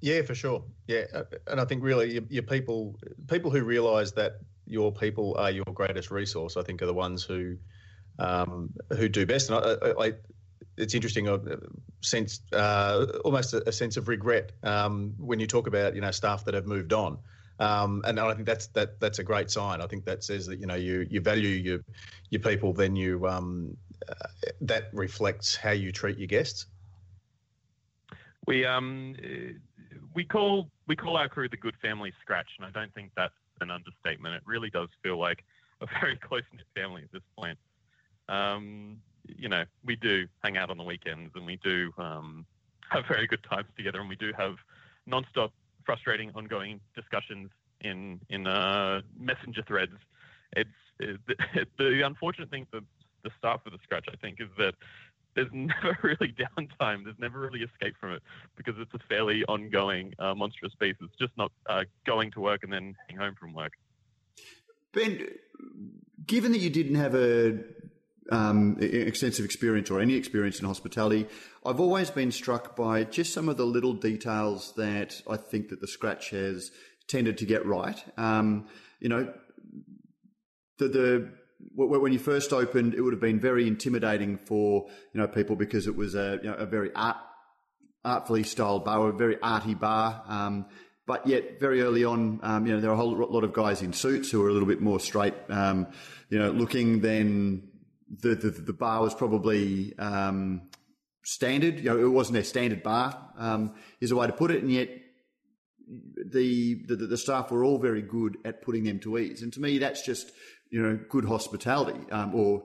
Yeah, for sure. Yeah, uh, and I think really your, your people, people who realise that your people are your greatest resource, I think, are the ones who um, who do best. And I, I, it's interesting, uh, sense uh, almost a, a, sense of regret um, when you talk about you know staff that have moved on. Um, and I think that's that that's a great sign. I think that says that you know you you value your your people, then you um, uh, that reflects how you treat your guests. We um we call we call our crew the Good Family Scratch, and I don't think that's an understatement. It really does feel like a [LAUGHS] very close knit family at this point. Um, you know, we do hang out on the weekends, and we do um, [LAUGHS] have very good times together, and we do have non-stop, frustrating, ongoing discussions in in uh, messenger threads. It's it, the, [LAUGHS] the unfortunate thing for the staff of the Scratch, I think, is that there's [LAUGHS] never really downtime. There's never really escape from it because it's a fairly ongoing, uh, monstrous beast. It's just not uh, going to work and then heading home from work. Ben, given that you didn't have a um, extensive experience or any experience in hospitality, I've always been struck by just some of the little details that I think that the Scratch has tended to get right. Um, you know, the, the when you first opened, it would have been very intimidating for you know people because it was a, you know, a very art, artfully styled bar, a very arty bar. Um, but yet, very early on, um, you know, there are a whole lot of guys in suits who are a little bit more straight, um, you know, looking than the, the, the bar was probably um, standard. You know, it wasn't a standard bar, um, is a way to put it, and yet the, the the staff were all very good at putting them to ease. And to me, that's just you know, good hospitality, um, or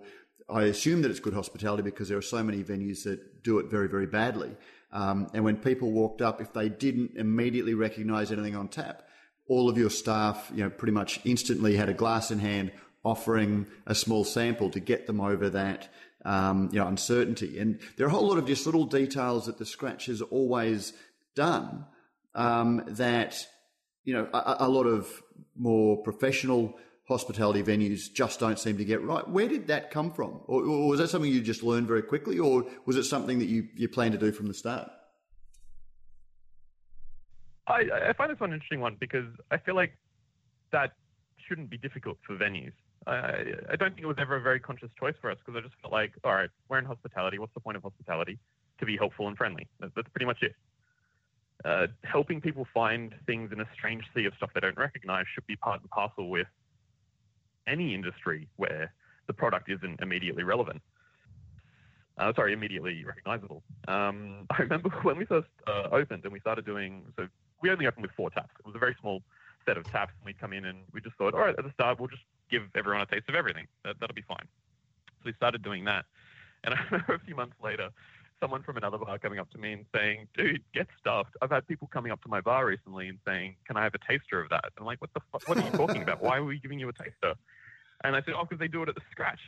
I assume that it's good hospitality because there are so many venues that do it very, very badly. Um, and when people walked up, if they didn't immediately recognise anything on tap, all of your staff, you know, pretty much instantly had a glass in hand, offering a small sample to get them over that, um, you know, uncertainty. And there are a whole lot of just little details that the Scratch has always done um, that, you know, a, a lot of more professional hospitality venues just don't seem to get right. Where did that come from? Or, or, was that something you just learned very quickly, or was it something that you, you planned to do from the start? I, I find this one an interesting one because I feel like that shouldn't be difficult for venues. I, I don't think it was ever a very conscious choice for us because I just felt like, all right, we're in hospitality. What's the point of hospitality? To be helpful and friendly. That's pretty much it. Uh, helping people find things in a strange sea of stuff they don't recognize should be part and parcel with any industry where the product isn't immediately relevant. Uh, sorry, immediately recognizable. Um, [LAUGHS] I remember [LAUGHS] when we first uh, opened and we started doing, so we only opened with four taps. It was a very small set of taps, and we'd come in and we just thought, all right, at the start, we'll just give everyone a taste of everything. That, that'll be fine. So we started doing that. And [LAUGHS] I remember a few months later, someone from another bar coming up to me and saying, dude, get stuffed. I've had people coming up to my bar recently and saying, can I have a taster of that? And I'm like, what the fuck? What are you talking about? Why are we giving you a taster? And I said, oh, because they do it at the scratch.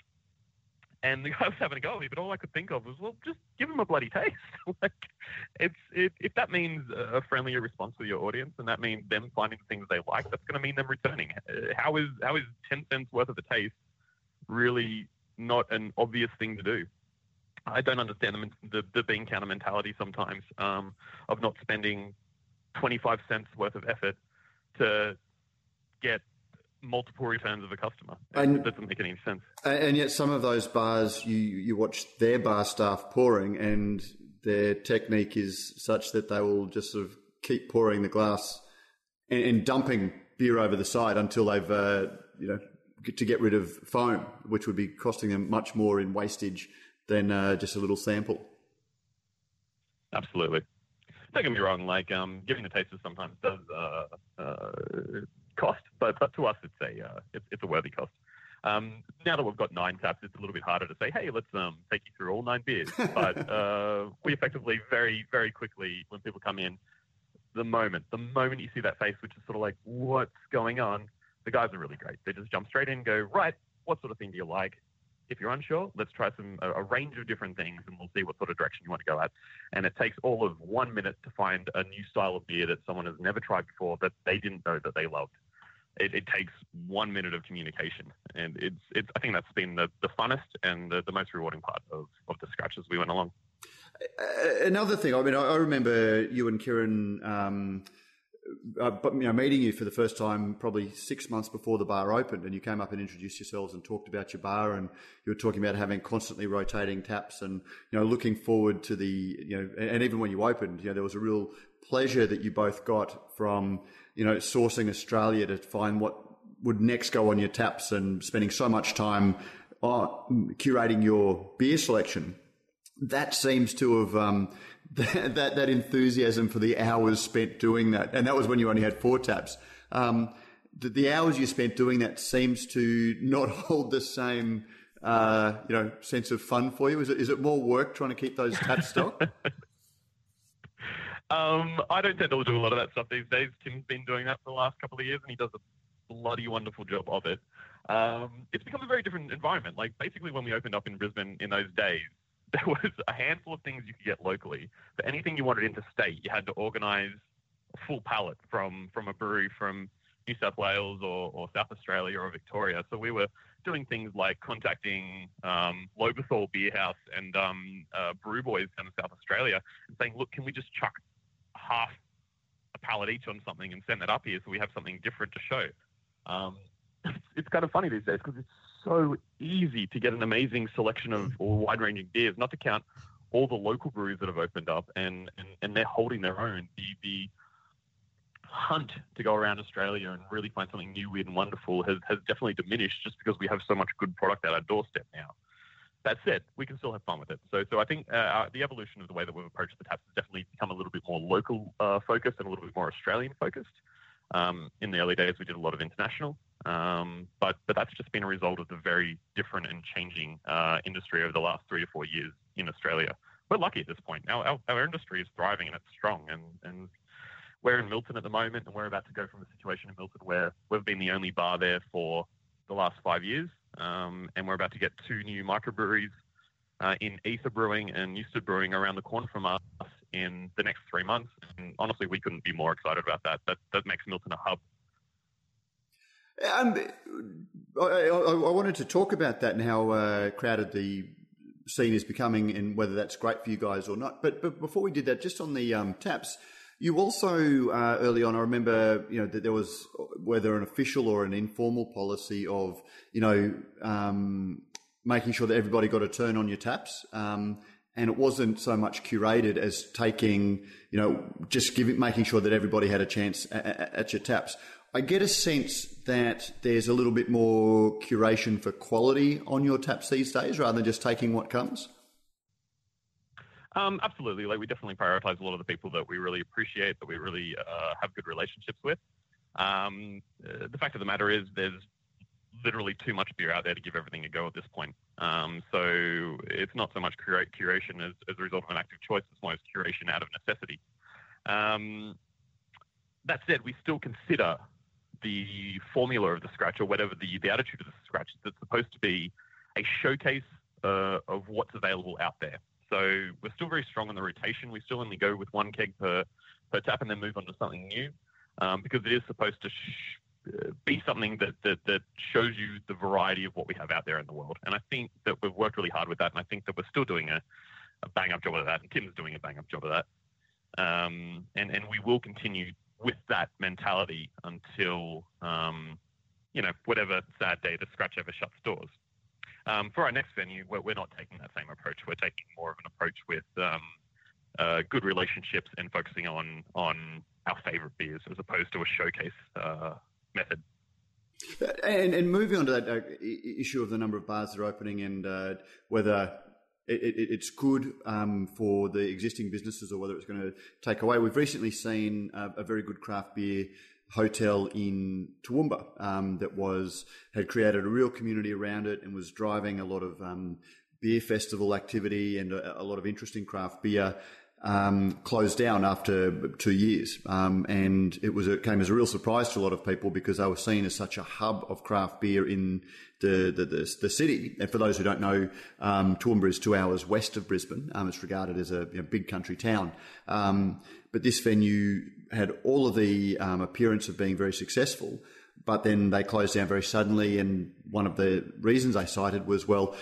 And the guy was having a go at me, but all I could think of was, well, just give them a bloody taste. [LAUGHS] like, it's it, if that means a friendlier response to your audience, and that means them finding the things they like, that's going to mean them returning. Uh, how is how is ten cents worth of a taste really not an obvious thing to do? I don't understand the, the, the bean counter mentality sometimes um, of not spending 25 cents worth of effort to get multiple returns of a customer. And, it doesn't make any sense. And yet, some of those bars, you you watch their bar staff pouring, and their technique is such that they will just sort of keep pouring the glass and, and dumping beer over the side until they've uh, you know to get rid of foam, which would be costing them much more in wastage than uh, just a little sample. Absolutely. Don't get me wrong. Like um, giving the tasters sometimes does uh, uh, cost, but but to us it's a uh, it's, it's a worthy cost. Um, now that we've got nine taps, it's a little bit harder to say, hey, let's um, take you through all nine beers. [LAUGHS] But uh, we effectively very very quickly when people come in, the moment the moment you see that face, which is sort of like what's going on, the guys are really great. They just jump straight in, and go right. What sort of thing do you like? if you're unsure, let's try some a, a, range of different things, and we'll see what sort of direction you want to go at. And it takes all of one minute to find a new style of beer that someone has never tried before that they didn't know that they loved. It, it takes one minute of communication, and it's it's. I think that's been the, the funnest and the, the most rewarding part of, of the scratch as we went along. another thing, I mean, I, remember you and Kieran, um, uh, you know, meeting you for the first time probably six months before the bar opened, and you came up and introduced yourselves and talked about your bar, and you were talking about having constantly rotating taps, and you know, looking forward to the, you know, and even when you opened, you know, there was a real pleasure that you both got from, you know, sourcing Australia to find what would next go on your taps, and spending so much time uh, curating your beer selection. That seems to have um, that, [LAUGHS] that, that enthusiasm for the hours spent doing that, and that was when you only had four taps. Um, the, the, hours you spent doing that seems to not [LAUGHS] hold the same, uh, you know, sense of fun for you. Is it, is it more work trying to keep those taps stocked? [LAUGHS] um, I don't tend to do a lot of that stuff these days. Tim's been doing that for the last couple of years, and he does a bloody wonderful job of it. Um, it's become a very different environment. Like basically, when we opened up in Brisbane in those days, [LAUGHS] there was a handful of things you could get locally. But anything you wanted interstate, you had to organise a full pallet from from a brewery from New South Wales or, or South Australia or Victoria. So we were doing things like contacting um, Lobethal Bierhaus and um, uh, Brew Boys down in South Australia and saying, look, can we just chuck half a pallet each on something and send that up here so we have something different to show? Um, it's, [LAUGHS] it's kind of funny these days because it's so easy to get an amazing selection of or wide ranging beers, not to count all the local breweries that have opened up and, and, and they're holding their own. The, the hunt to go around Australia and really find something new, weird, and wonderful has, has definitely diminished just because we have so much good product at our doorstep now. That said, we can still have fun with it. So, so I think uh, uh the evolution of the way that we've approached the taps has definitely become a little bit more local uh, focused and a little bit more Australian focused. Um, in the early days, we did a lot of international, um, but but that's just been a result of the very different and changing uh, industry over the last three to four years in Australia. We're lucky at this point. Now our, our industry is thriving and it's strong, and and we're in Milton at the moment, and we're about to go from a situation in Milton where we've been the only bar there for the last five years, um, and we're about to get two new microbreweries uh, in Aether Brewing and Newstead Brewing around the corner from us in the next three months. And honestly, we couldn't be more excited about that. That that makes Milton a hub um, I, I, I, wanted to talk about that and how uh, crowded the scene is becoming, and whether that's great for you guys or not. But, but before we did that, just on the um, taps, you also uh, early on, I remember, you know, that there was whether an official or an informal policy of, you know, um, making sure that everybody got a turn on your taps. Um, and it wasn't so much curated as taking, you know, just giving, making sure that everybody had a chance at, at your taps. I get a sense that there's a little bit more curation for quality on your taps these days rather than just taking what comes. Um, absolutely. Like we definitely prioritize a lot of the people that we really appreciate, that we really uh, have good relationships with. Um, uh, the fact of the matter is, there's literally too much beer out there to give everything a go at this point. Um, so it's not so much cura- curation as, as, a result of an active choice; it's more curation out of necessity. Um, that said, we still consider the formula of the scratch or whatever the, the attitude of the scratch that's supposed to be a showcase uh, of what's available out there. So we're still very strong on the rotation. We still only go with one keg per, per tap and then move on to something new um, because it is supposed to sh- uh, be something that, that, that shows you the variety of what we have out there in the world. And I think that we've worked really hard with that. And I think that we're still doing a, a bang up job of that. And Tim's doing a bang up job of that. Um, and, and we will continue with that mentality until, um, you know, whatever sad day the scratch ever shuts doors. Um, for our next venue, we're, we're, not taking that same approach. We're taking more of an approach with um, uh, good relationships and focusing on on our favorite beers as opposed to a showcase uh, method. And, and, moving on to that uh, issue of the number of bars that are opening and uh, whether it, it, it's good um, for the existing businesses or whether it's going to take away. We've recently seen a, a very good craft beer hotel in Toowoomba um, that was had created a real community around it and was driving a lot of um, beer festival activity and a, a, lot of interesting craft beer um, closed down after two years, um, and it was it came as a real surprise to a lot of people because they were seen as such a hub of craft beer in the the, the, the city. And for those who don't know, um, Toowoomba is two hours west of Brisbane. Um, it's regarded as a you know, big country town, um, but this venue had all of the um, appearance of being very successful. But then they closed down very suddenly, and one of the reasons they cited was well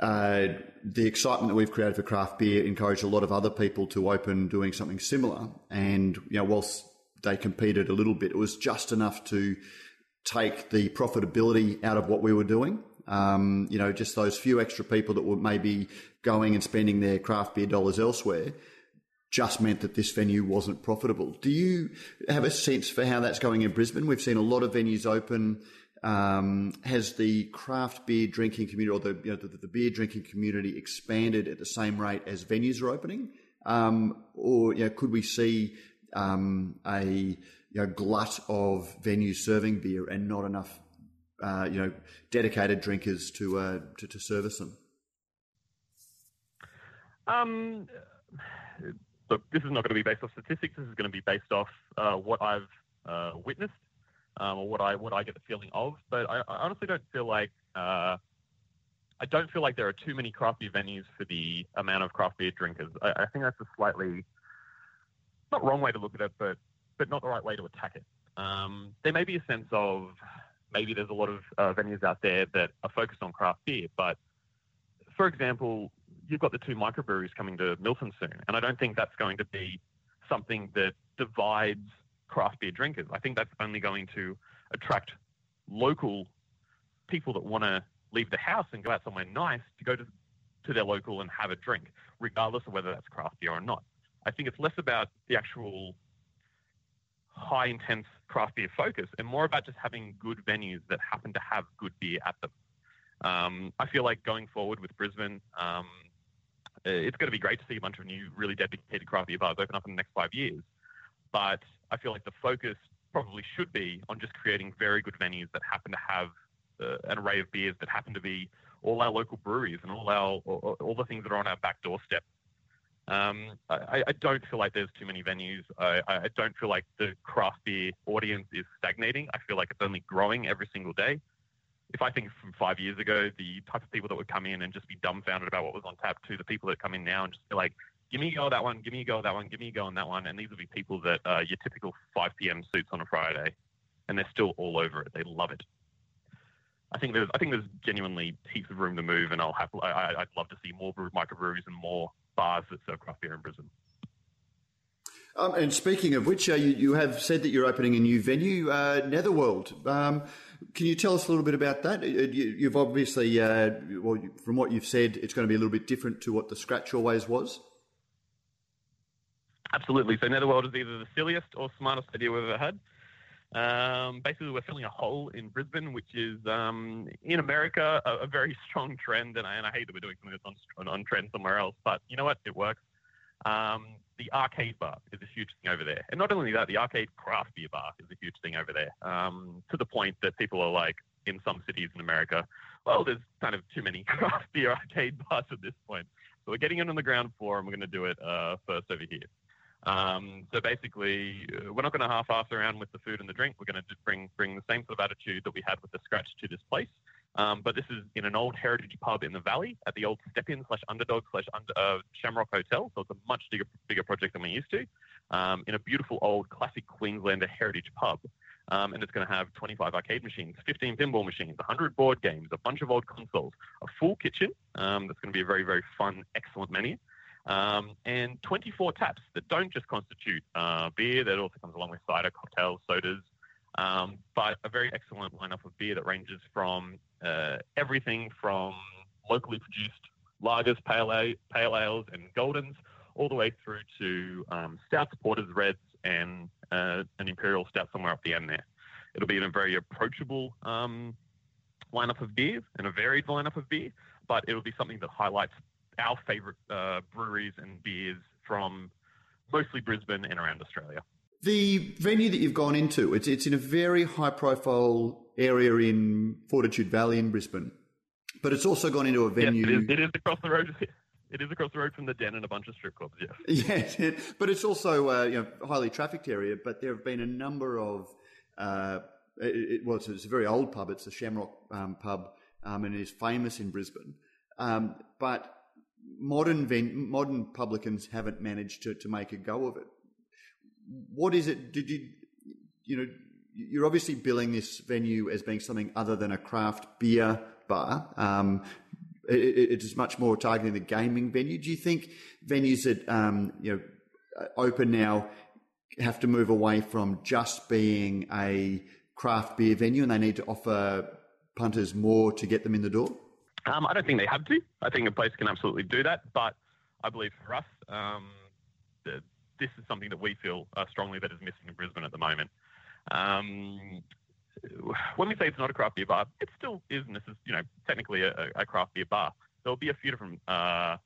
uh, the excitement that we've created for craft beer encouraged a lot of other people to open doing something similar. And you know, whilst they competed a little bit, it was just enough to take the profitability out of what we were doing. Um, you know, just those few extra people that were maybe going and spending their craft beer dollars elsewhere just meant that this venue wasn't profitable. Do you have a sense for how that's going in Brisbane? We've seen a lot of venues open. Um, has the craft beer drinking community or the, you know, the, the, beer drinking community expanded at the same rate as venues are opening? Um, or you know, could we see um, a you know, glut of venues serving beer and not enough uh, you know dedicated drinkers to, uh, to, to service them? Um, look, this is not going to be based off statistics. This is going to be based off uh, what I've uh, witnessed um, or what I what I get the feeling of. But I, I honestly don't feel like uh, I don't feel like there are too many craft beer venues for the amount of craft beer drinkers. I, I think that's a slightly not wrong way to look at it, but but not the right way to attack it. Um, there may be a sense of maybe there's a lot of uh, venues out there that are focused on craft beer, but for example, you've got the two microbreweries coming to Milton soon, and I don't think that's going to be something that divides craft beer drinkers. I think that's only going to attract local people that want to leave the house and go out somewhere nice to go to, to their local and have a drink, regardless of whether that's craft beer or not. I think it's less about the actual high intense craft beer focus and more about just having good venues that happen to have good beer at them. Um, I feel like going forward with Brisbane, um, it's going to be great to see a bunch of new, really dedicated craft beer bars open up in the next five years. But I feel like the focus probably should be on just creating very good venues that happen to have uh, an array of beers that happen to be all our local breweries and all our all, all the things that are on our back doorstep. Um, I, I, don't feel like there's too many venues. I, I, don't feel like the craft beer audience is stagnating. I feel like it's only growing every single day. If I think from five years ago, the type of people that would come in and just be dumbfounded about what was on tap to the people that come in now and just be like, give me a go at that one, give me a go at that one, give me a go on that one. And these will be people that uh, your typical 5 p.m. suits on a Friday, and they're still all over it. They love it. I think there's I think there's genuinely heaps of room to move, and I'll have I, would love to see more microbreweries and more bars that serve craft beer in Brisbane. Um, and speaking of which, uh, you, you, have said that you're opening a new venue, uh, Netherworld. Um, can you tell us a little bit about that? Uh, you, have obviously, uh, well, from what you've said, it's going to be a little bit different to what the Scratch always was. Absolutely. So Netherworld is either the silliest or smartest idea we've ever had. Um, basically, we're filling a hole in Brisbane, which is um, in America a, a, very [LAUGHS] strong trend, and I, and I, hate that we're doing something that's on, on trend somewhere else. But you know what? It works. Um, the arcade bar is a huge thing over there, and not only that, the arcade craft beer bar is a huge thing over there. Um, to the point that people are like, in some cities in America, well, there's kind of too many [LAUGHS] craft beer arcade bars at this point. So we're getting it on the ground floor, and we're going to do it uh, first over here. Um, so basically, uh, we're not going to half-ass around with the food and the drink. We're going to bring bring the same sort of attitude that we had with the scratch to this place. Um, but this is in an old heritage pub in the valley at the old Step-In slash Underdog slash uh, Shamrock Hotel. So it's a much bigger, bigger project than we're used to. Um, in a beautiful old classic Queenslander heritage pub. Um, and it's going to have 25 arcade machines, 15 pinball machines, 100 board games, a bunch of old consoles, a full kitchen. Um, that's going to be a very, very fun, excellent menu um, and 24 taps that don't just constitute uh, beer, that also comes along with cider, cocktails, sodas, um, but a very excellent lineup of beer that ranges from uh, everything from locally produced lagers, pale, ale, pale ales, and goldens, all the way through to um, stouts, porters, reds, and uh, an imperial stout somewhere up the end there. It'll be in a very approachable um, lineup of beer and a varied lineup of beer, but it'll be something that highlights our favourite uh, breweries and beers from mostly Brisbane and around Australia. The venue that you've gone into, it's, it's in a very high profile area in Fortitude Valley in Brisbane, but it's also gone into a venue. Yes, it, is, it is across the road. [LAUGHS] It is across the road from the Den and a bunch of strip clubs. Yes. [LAUGHS] Yeah, [LAUGHS] but it's also uh, you know highly trafficked area. But there have been a number of uh, it, well, it's, it's, a very old pub. It's a Shamrock um, pub, um, and it is famous in Brisbane. Um, but modern ven- modern publicans haven't managed to, to make a go of it. What is it? Did you you know you're obviously billing this venue as being something other than a craft beer bar. Um, it, it's much more targeting the gaming venue. Do you think venues that um, you know open now have to move away from just being a craft beer venue, and they need to offer punters more to get them in the door? Um, I don't think they have to. I think a place can absolutely do that, but I believe for us, um, the, this is something that we feel uh, strongly that is missing in Brisbane at the moment. Um, when we say it's not a craft beer bar, it still is, and this is, you know, technically a, a craft beer bar. There'll be a few different uh,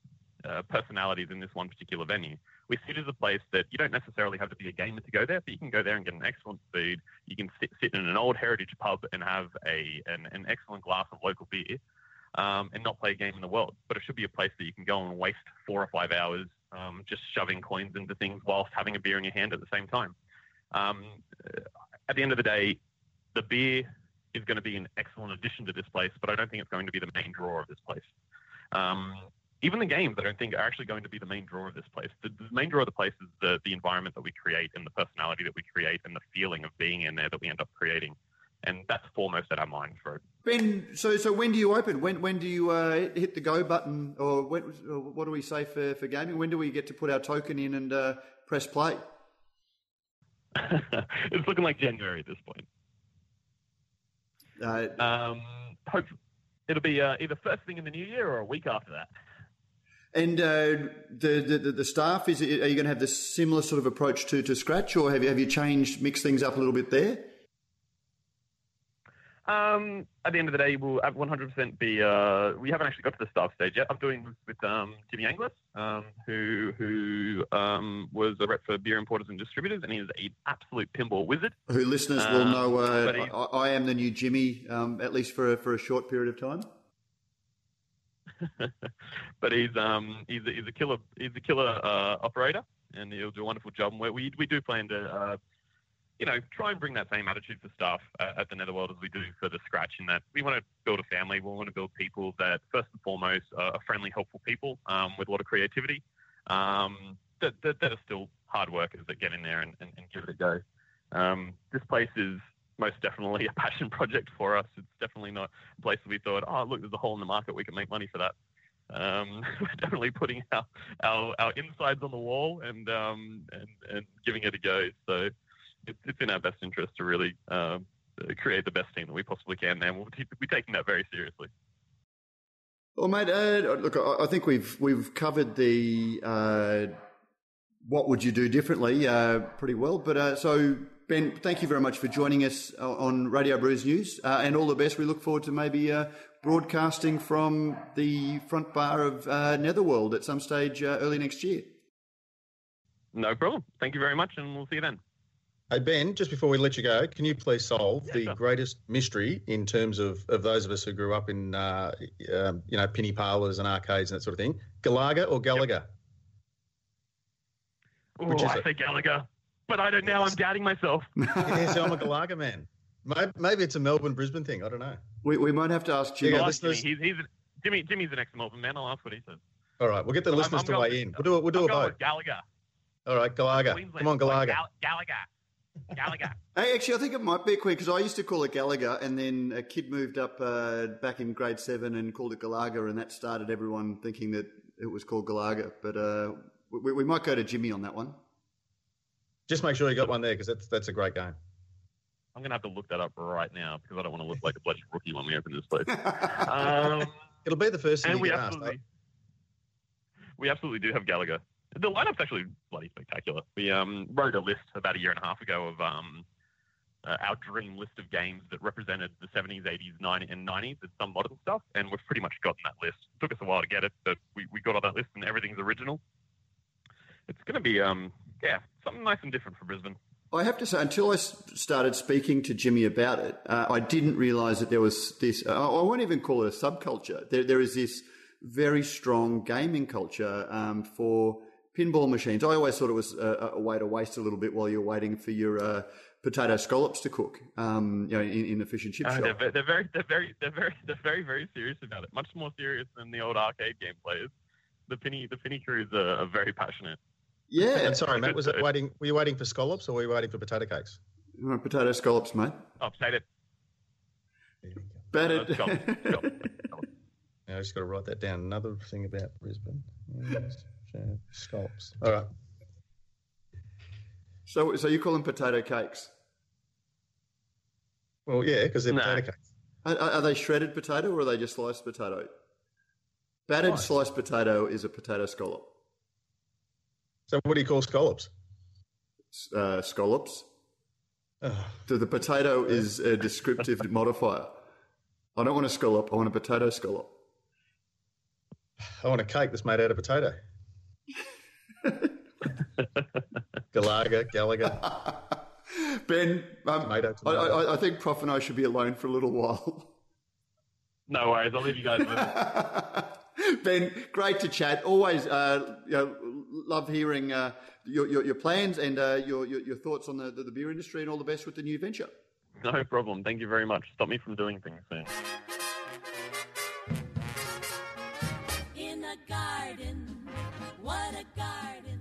uh, personalities in this one particular venue. We see it as a place that you don't necessarily have to be a gamer to go there, but you can go there and get an excellent food. You can sit, sit in an old heritage pub and have a an, an excellent glass of local beer, um, and not play a game in the world. But it should be a place that you can go and waste four or five hours um, just shoving coins into things whilst having a beer in your hand at the same time. Um, at the end of the day, the beer is going to be an excellent addition to this place, but I don't think it's going to be the main draw of this place. Um, even the games, I don't think are actually going to be the main draw of this place. The, the, main draw of the place is the, the environment that we create and the personality that we create and the feeling of being in there that we end up creating. And that's foremost at our mind for it. Ben, so so when do you open? When when do you uh, hit the go button, or, when, or, what do we say for, for gaming? When do we get to put our token in and uh, press play? [LAUGHS] it's looking like January at this point. Uh, um, hope it'll be uh, either first thing in the new year or a week after that. And uh, the, the, the staff is are you going to have the similar sort of approach to, to Scratch, or have you have you changed, mixed things up a little bit there? Um, at the end of the day, we'll 100% be. Uh, we haven't actually got to the staff stage yet. I'm doing this with um, Jimmy Anglis, um, who who um, was a rep for beer importers and distributors, and he's an absolute pinball wizard. Who listeners will um, know, uh, I, I, am the new Jimmy, um, at least for a, for a short period of time. [LAUGHS] but he's um he's a, he's a killer he's a killer uh, operator, and he'll do a wonderful job. And we we do plan to. You know, try and bring that same attitude for staff uh, at the Netherworld as we do for the Scratch. In that we want to build a family, we want to build people that first and foremost are friendly, helpful people um, with a lot of creativity. Um, that, that, that, are still hard workers that get in there and, and, and give it a go. Um, this place is most definitely a [LAUGHS] passion project for us. It's definitely not a place that we thought, oh, look, there's a hole in the market, we can make money for that. Um, [LAUGHS] we're definitely putting our, our, our insides on the wall and, um, and, and giving it a go. So it's, it's in our best interest to really uh, create the best team that we possibly can, and we'll be taking that very seriously. Well, mate, uh, look, I think we've we've covered the uh, what would you do differently uh, pretty well. But uh, so, Ben, thank you very much for joining us on Radio Brews News, uh, and all the best. We look forward to maybe broadcasting from the front bar of Netherworld at some stage early next year. No problem. Thank you very much, and we'll see you then. Hey Ben, just before we let you go, can you please solve yeah, the sure. greatest mystery in terms of, of those of us who grew up in uh, um, you know penny parlours and arcades and that sort of thing? Galaga or Gallagher? Yep. Oh, I say Gallagher, but I don't. Now I'm doubting myself. [LAUGHS] yeah, so I'm a Galaga man. Maybe it's a Melbourne Brisbane thing. I don't know. We, we might have to ask Jimmy. Yeah, Jimmy. He's, he's Jimmy. Jimmy's an ex-Melbourne man. I'll ask what he says. All right, we'll get the well, listeners I'm, I'm to weigh in. We'll do it. We'll do I'm a vote. Gallagher. All right, Galaga. Come on, Galaga. Gallagher. Gallagher. [LAUGHS] Hey, actually, I think it might be a queen because I used to call it Gallagher, and then a kid moved up uh, back in grade seven and called it Galaga, and that started everyone thinking that it was called Galaga. But uh, we, we, might go to Jimmy on that one. Just make sure you got one there because that's that's a great game. I'm gonna have to look that up right now because I don't want to look like a bloody rookie when we open this place. [LAUGHS] um, It'll be the first thing and we absolutely, asked, We absolutely do have Gallagher the lineup's actually bloody spectacular. We um, wrote a list about a year and a half ago of um, uh, our dream list of games that represented the 70s, 80s, 90s, and 90s and some modern stuff, and we've pretty much gotten that list. It took us a while to get it, but we, we got on that list, and everything's original. It's going to be, um, yeah, something nice and different for Brisbane. I have to say, until I started speaking to Jimmy about it, uh, I didn't realise that there was this. Uh, I won't even call it a subculture. There, there is this very strong gaming culture um, for pinball machines. I always thought it was a, a, way to waste a little bit while you're waiting for your uh, potato scallops to cook. Um, you know, in, in the fish and chip uh, shop. They're, they're, very, they're very, they're very, [LAUGHS] they're very, very serious about it. Much more serious than the old arcade game players. The penny, the penny crews are, are very passionate. Yeah. And sorry, Matt, was it waiting? Were you waiting for scallops or were you waiting for potato cakes? Potato scallops, mate. Oh, potato. Battered. Uh, [LAUGHS] I just got to write that down. Another thing about Brisbane. Yes, uh, scallops. All right. So, so you call them potato cakes? Well, yeah, because they're No. potato cakes. Are, are they shredded potato or are they just sliced potato? Battered Sliced. sliced potato is a potato scallop. So what do you call scallops? Uh, scallops. Ugh. So the potato is a descriptive [LAUGHS] modifier. I don't want a scallop. I want a potato scallop. I want a cake that's made out of potato. [LAUGHS] Galaga, Gallagher, Ben, um, tomato, I, tomato. I, I think Prof and I should be alone for a little while. [LAUGHS] No worries. I'll leave you guys with [LAUGHS] ben, great to chat. Always, uh, you know, love hearing uh, your, your your plans and uh, your, your your thoughts on the, the, the beer industry, and all the best with the new venture. No problem. Thank you very much. Stop me from doing things soon.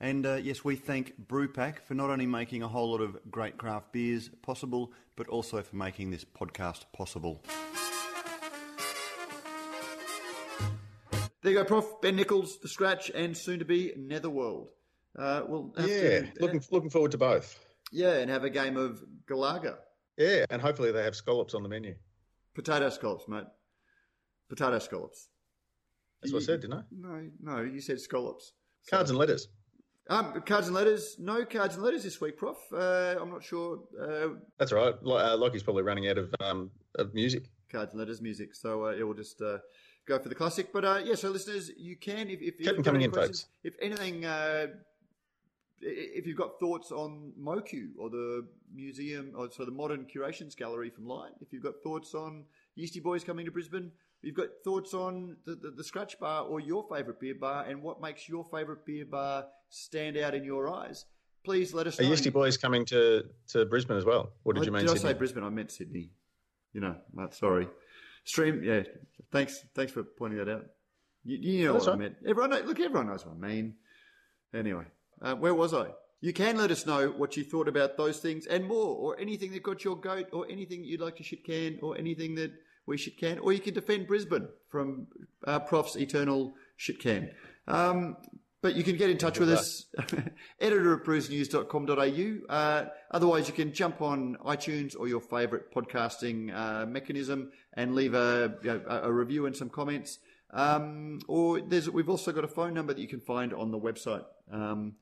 And uh, yes, we thank Brewpack for not only making a whole lot of great craft beers possible, but also for making this podcast possible. There you go, Prof. Ben Nichols, The Scratch, and soon to be Netherworld. Uh, we'll have yeah, to, looking looking forward to both. yeah, and have a game of Galaga. Yeah, and hopefully they have scallops on the menu. Potato scallops, mate. Potato scallops. That's what I said, didn't I? No, no, you said scallops. Cards and letters. Um, cards and letters. No cards and letters this week, Prof. Uh, I'm not sure. Uh, That's all right. Uh, Lockie's probably running out of um, of music. cards and letters music. So uh, yeah, we'll just uh, go for the classic. But uh, yeah, so listeners, you can if, if you've coming in, folks. if anything, uh, if you've got thoughts on MOCU or the museum or so the Modern Curations Gallery from Light, if you've got thoughts on Yeastie Boys coming to Brisbane, you've got thoughts on the, the, the Scratch Bar or your favourite beer bar and what makes your favourite beer bar stand out in your eyes, please let us Are know. Yeastie Boys coming to, to Brisbane as well? What did Oh, you mean did I say Brisbane? I meant Sydney. You know, sorry. Stream, yeah. Thanks, thanks for pointing that out. You, you know That's what I meant. Everyone, look, everyone knows what I mean. Anyway, uh, where was I? You can let us know what you thought about those things and more, or anything that got your goat, or anything you'd like to shit can, or anything that we shit can, or you can defend Brisbane from uh, Prof's eternal shit can. Um, but you can get in touch with us, [LAUGHS] editor at brewsnews.com.au. Uh, otherwise, you can jump on iTunes or your favourite podcasting uh, mechanism and leave a, a a review and some comments. Um, or there's, we've also got a phone number that you can find on the website um,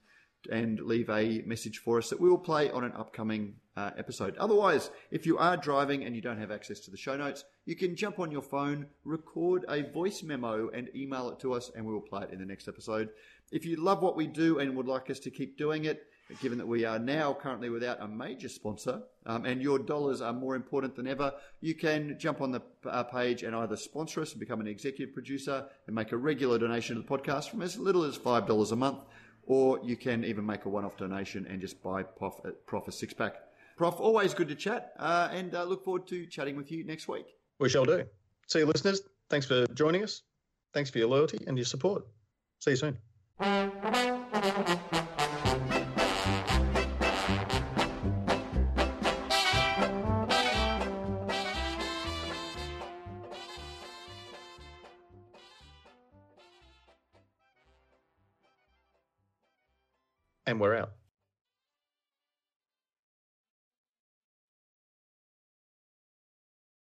and leave a message for us that we will play on an upcoming uh, episode. Otherwise, if you are driving and you don't have access to the show notes, you can jump on your phone, record a voice memo, and email it to us, and we will play it in the next episode. If you love what we do and would like us to keep doing it, given that we are now currently without a major sponsor um, and your dollars are more important than ever, you can jump on the uh, page and either sponsor us and become an executive producer and make a regular donation to the podcast from as little as $5 a month, or you can even make a one off donation and just buy Prof, uh, Prof a six pack. Prof, always good to chat uh, and uh, look forward to chatting with you next week. We shall do. See you, listeners. Thanks for joining us. Thanks for your loyalty and your support. See you soon. And we're out.